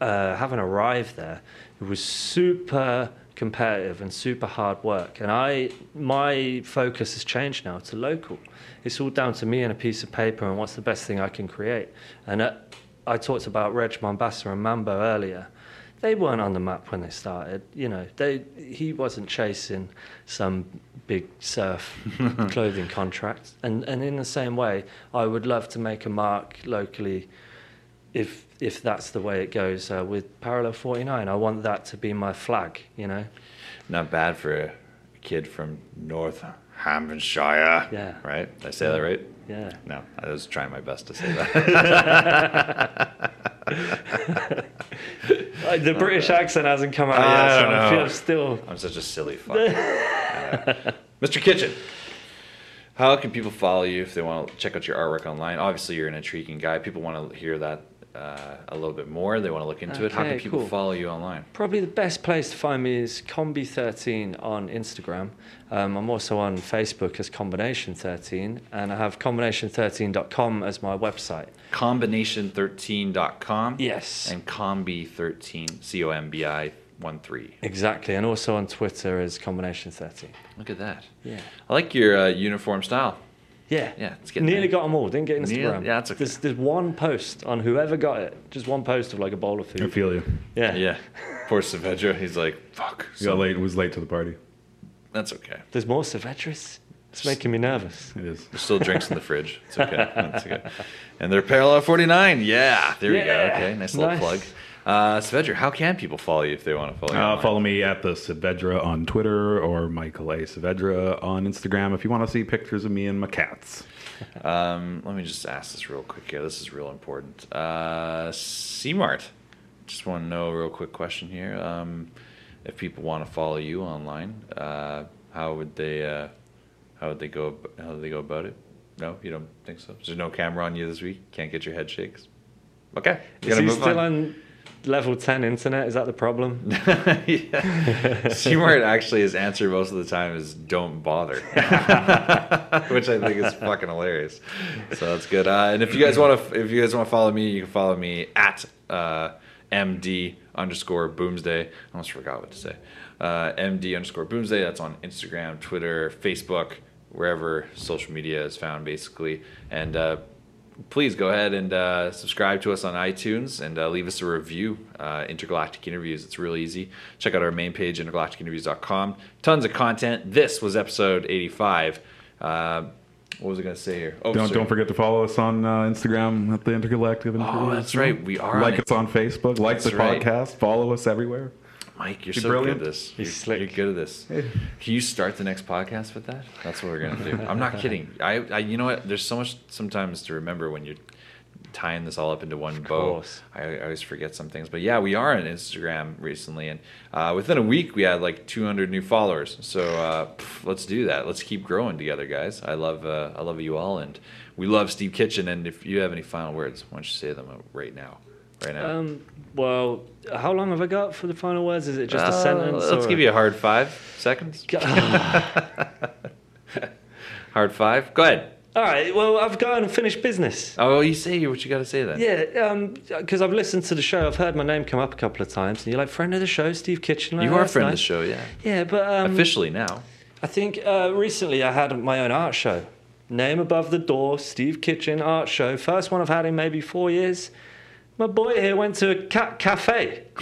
uh, having arrived there, it was super competitive and super hard work. And I, my focus has changed now to local. It's all down to me and a piece of paper and what's the best thing I can create. And uh, I talked about Reg Mombassa and Mambo earlier they weren't on the map when they started. You know, they he wasn't chasing some big surf [laughs] clothing contract. And and in the same way, I would love to make a mark locally. If if that's the way it goes uh, with Parallel 49, I want that to be my flag. You know. Not bad for a kid from North Hampshire. Yeah. Right? Did I say that right? Yeah. No, I was trying my best to say that. [laughs] Uh, the British accent hasn't come out I yet, so don't I know. feel still. I'm such a silly fuck. Uh, [laughs] Mr. Kitchen, how can people follow you if they want to check out your artwork online? Obviously, you're an intriguing guy. People want to hear that uh, a little bit more. They want to look into it. How can Okay, people cool. follow you online? Probably the best place to find me is Combi13 on Instagram. Um, I'm also on Facebook as Combination13, and I have combination13.com as my website. Combination13.com. Yes. And Combi13, C O M B I 1 3. Exactly, and also on Twitter as Combination13. Look at that. Yeah. I like your uh, uniform style. Yeah. Yeah, it's getting Nearly there. got them all. Didn't get Nearly- Instagram. yeah, that's okay. There's, there's one post on whoever got it. Just one post of like a bowl of food. I feel you. Yeah. Yeah. Poor Saavedra. He's like, fuck. You got late. Was late to the party. That's okay. There's more Saavedras. It's making me nervous. It is. There's still drinks in the fridge. It's okay. [laughs] That's okay. And they're parallel 49. Yeah. There you go. Okay. Nice little Nice. plug. Uh, Saavedra, how can people follow you if they want to follow you? Uh, follow me at the Saavedra on Twitter or Michael A. Saavedra on Instagram if you want to see pictures of me and my cats. [laughs] Um, let me just ask this real quick here. This is real important. Uh, CMart. Just want to know a real quick question here. Um, if people want to follow you online, uh, how would they? Uh, how would they go? How would they go about it? No, you don't think so. There's no camera on you this week. Can't get your head shakes. Okay, you Is gotta he move still on. on Level 10 internet, is that the problem? [laughs] Seymour actually his answer most of the time is "Don't bother," [laughs] which I think is fucking hilarious. So that's good. Uh, and if you guys want to, if you guys want to follow me, you can follow me at uh, md underscore boomsday. I almost forgot what to say. Uh, md underscore boomsday. That's on Instagram, Twitter, Facebook, wherever social media is found, basically. And uh, please go ahead and uh, subscribe to us on iTunes and uh, leave us a review. Uh, Intergalactic Interviews. It's real easy. Check out our main page, intergalacticinterviews.com. Tons of content. This was episode 85. Uh, what was I going to say here? Oh, Don't sorry. don't forget to follow us on uh, Instagram at the Intergalactic. Interviews. Oh, that's right. We are like on us on Facebook. Like That's the right. podcast. Follow us everywhere. Mike, you're You're so brilliant. good at this. You're, slick. you're good at this. Can you start the next podcast with that? That's what we're gonna do. I'm not [laughs] kidding. I, I, you know what? There's so much sometimes to remember when you're tying this all up into one bow. I, I always forget some things, but yeah, we are on Instagram recently, and uh, within a week we had like 200 new followers. So uh, pff, let's do that. Let's keep growing together, guys. I love, uh, I love you all, and we love Steve Kitchen. And if you have any final words, why don't you say them right now? Right now. Um, well, how long have I got for the final words? Is it just a Uh, sentence? Let's or- give you a hard five seconds. [laughs] hard five. Go ahead. All right. Well, I've got unfinished business. Oh, well, you say what you got to say then. Yeah, because I've listened to the show. I've heard my name come up a couple of times, and you're like friend of the show, Steve Kitchen. Like, You "Oh, are a friend of the show, yeah. Yeah, but um, Officially now. I think uh, recently I had my own art show. Name above the door, Steve Kitchen art show. First one I've had in maybe four years. My boy here went to a cat cafe [laughs]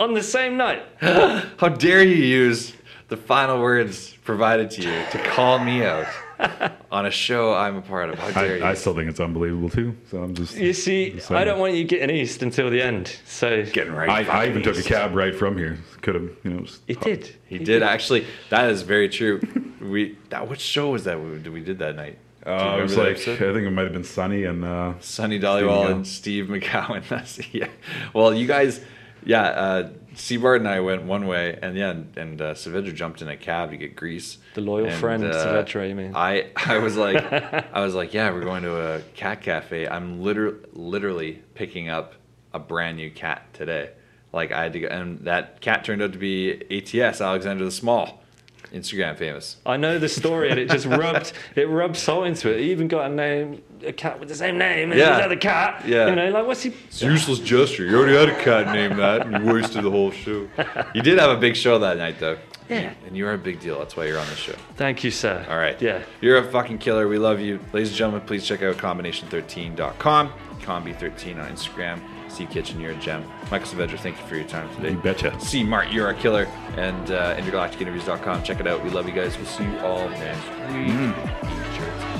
on the same night. [gasps] How dare you use the final words provided to you to call me out [laughs] on a show I'm a part of? How dare you? I, I still think it's unbelievable too. So I'm just. You see, just I don't want you getting east until the end. So Getting right. I, I fucking even took a cab right from here. Could have, you know. just- it did. He did actually. That is very true. [laughs] We that which show was that we, we did that night? Do you Uh, it was like episode? I think it might have been Sunny and uh, Sonny Dollywall and Steve McGowan. [laughs] That's yeah. Well, you guys, yeah. Uh, Seabart and I went one way, and yeah, and, and uh, Saavedra jumped in a cab to get grease. The loyal And, friend, uh, Saavedra, you mean? I I was like, [laughs] I was like, yeah, we're going to a cat cafe. I'm literally literally picking up a brand new cat today. Like I had to go, and that cat turned out to be ATS Alexander the Small, Instagram famous. I know the story, and it just rubbed [laughs] it rubbed salt into it. He even got a name, a cat with the same name as Yeah. his other cat. Yeah. you know, like what's he? It's a useless gesture. You already had a cat named that, and you wasted the whole show. You did have a big show that night, though. Yeah. And you are a big deal. That's why you're on the show. Thank you, sir. All right. Yeah. You're a fucking killer. We love you. Ladies and gentlemen, please check out combination13.com, combi13 on Instagram. Steve Kitchen, you're a gem. Michael Saavedra, thank you for your time today. You betcha. See, Mart, you're a killer. And uh, intergalacticinterviews.com. Check it out. We love you guys. We'll see you all next week.